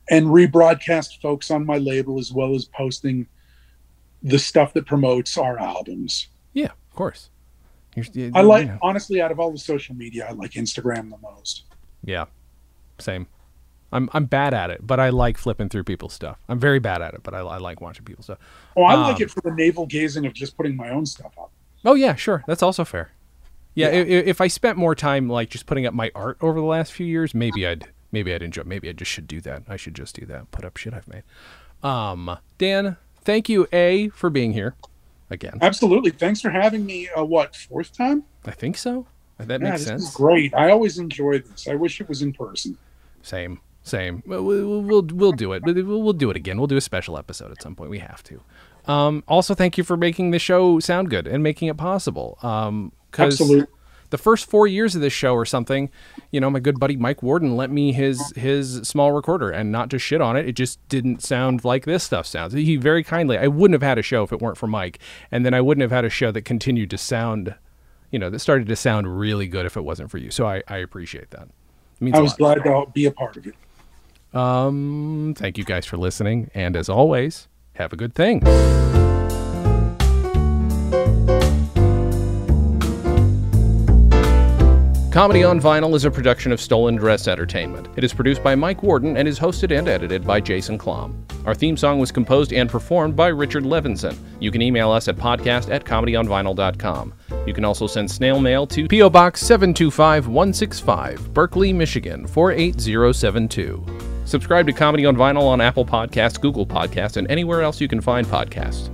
and rebroadcast folks on my label as well as posting the stuff that promotes our albums yeah, of course. You're- you- i like honestly out of all the social media i like instagram the most yeah, same. I'm I'm bad at it, but I like flipping through people's stuff. I'm very bad at it, but I, I like watching people's stuff. oh i like Um, it for the navel gazing of just putting my own stuff up Oh yeah, sure. That's also fair. Yeah, Yeah. i- i- if I spent more time like just putting up my art over the last few years, maybe I'd maybe I'd enjoy. Maybe I just should do that. I should just do that. Put up shit I've made. Um, Dan, thank you a for being here again. absolutely thanks for having me uh, what fourth time I think so. That yeah, makes sense. great. I always enjoy this. I wish it was in person. Same. Same. We'll, we'll, we'll, do it. We'll, we'll do it again. We'll do a special episode at some point. We have to. Um, also, thank you for making the show sound good and making it possible. Um, 'cause Absolutely. The first four years of this show or something, you know, my good buddy Mike Worden lent me his his small recorder and not to shit on it. It just didn't sound like this stuff sounds. He very kindly. I wouldn't have had a show if it weren't for Mike, and then I wouldn't have had a show that continued to sound, you know, that started to sound really good if it wasn't for you. So I, I appreciate that. I means I a was glad to be a part of it. Um, thank you guys for listening, and as always, have a good thing. Comedy on Vinyl is a production of Stolen Dress Entertainment. It is produced by Mike Worden and is hosted and edited by Jason Klamm. Our theme song was composed and performed by Richard Levinson. You can email us at podcast at comedyonvinyl.com. You can also send snail mail to P.O. Box 725165, Berkley, Michigan 48072. Subscribe to Comedy on Vinyl on Apple Podcasts, Google Podcasts, and anywhere else you can find podcasts.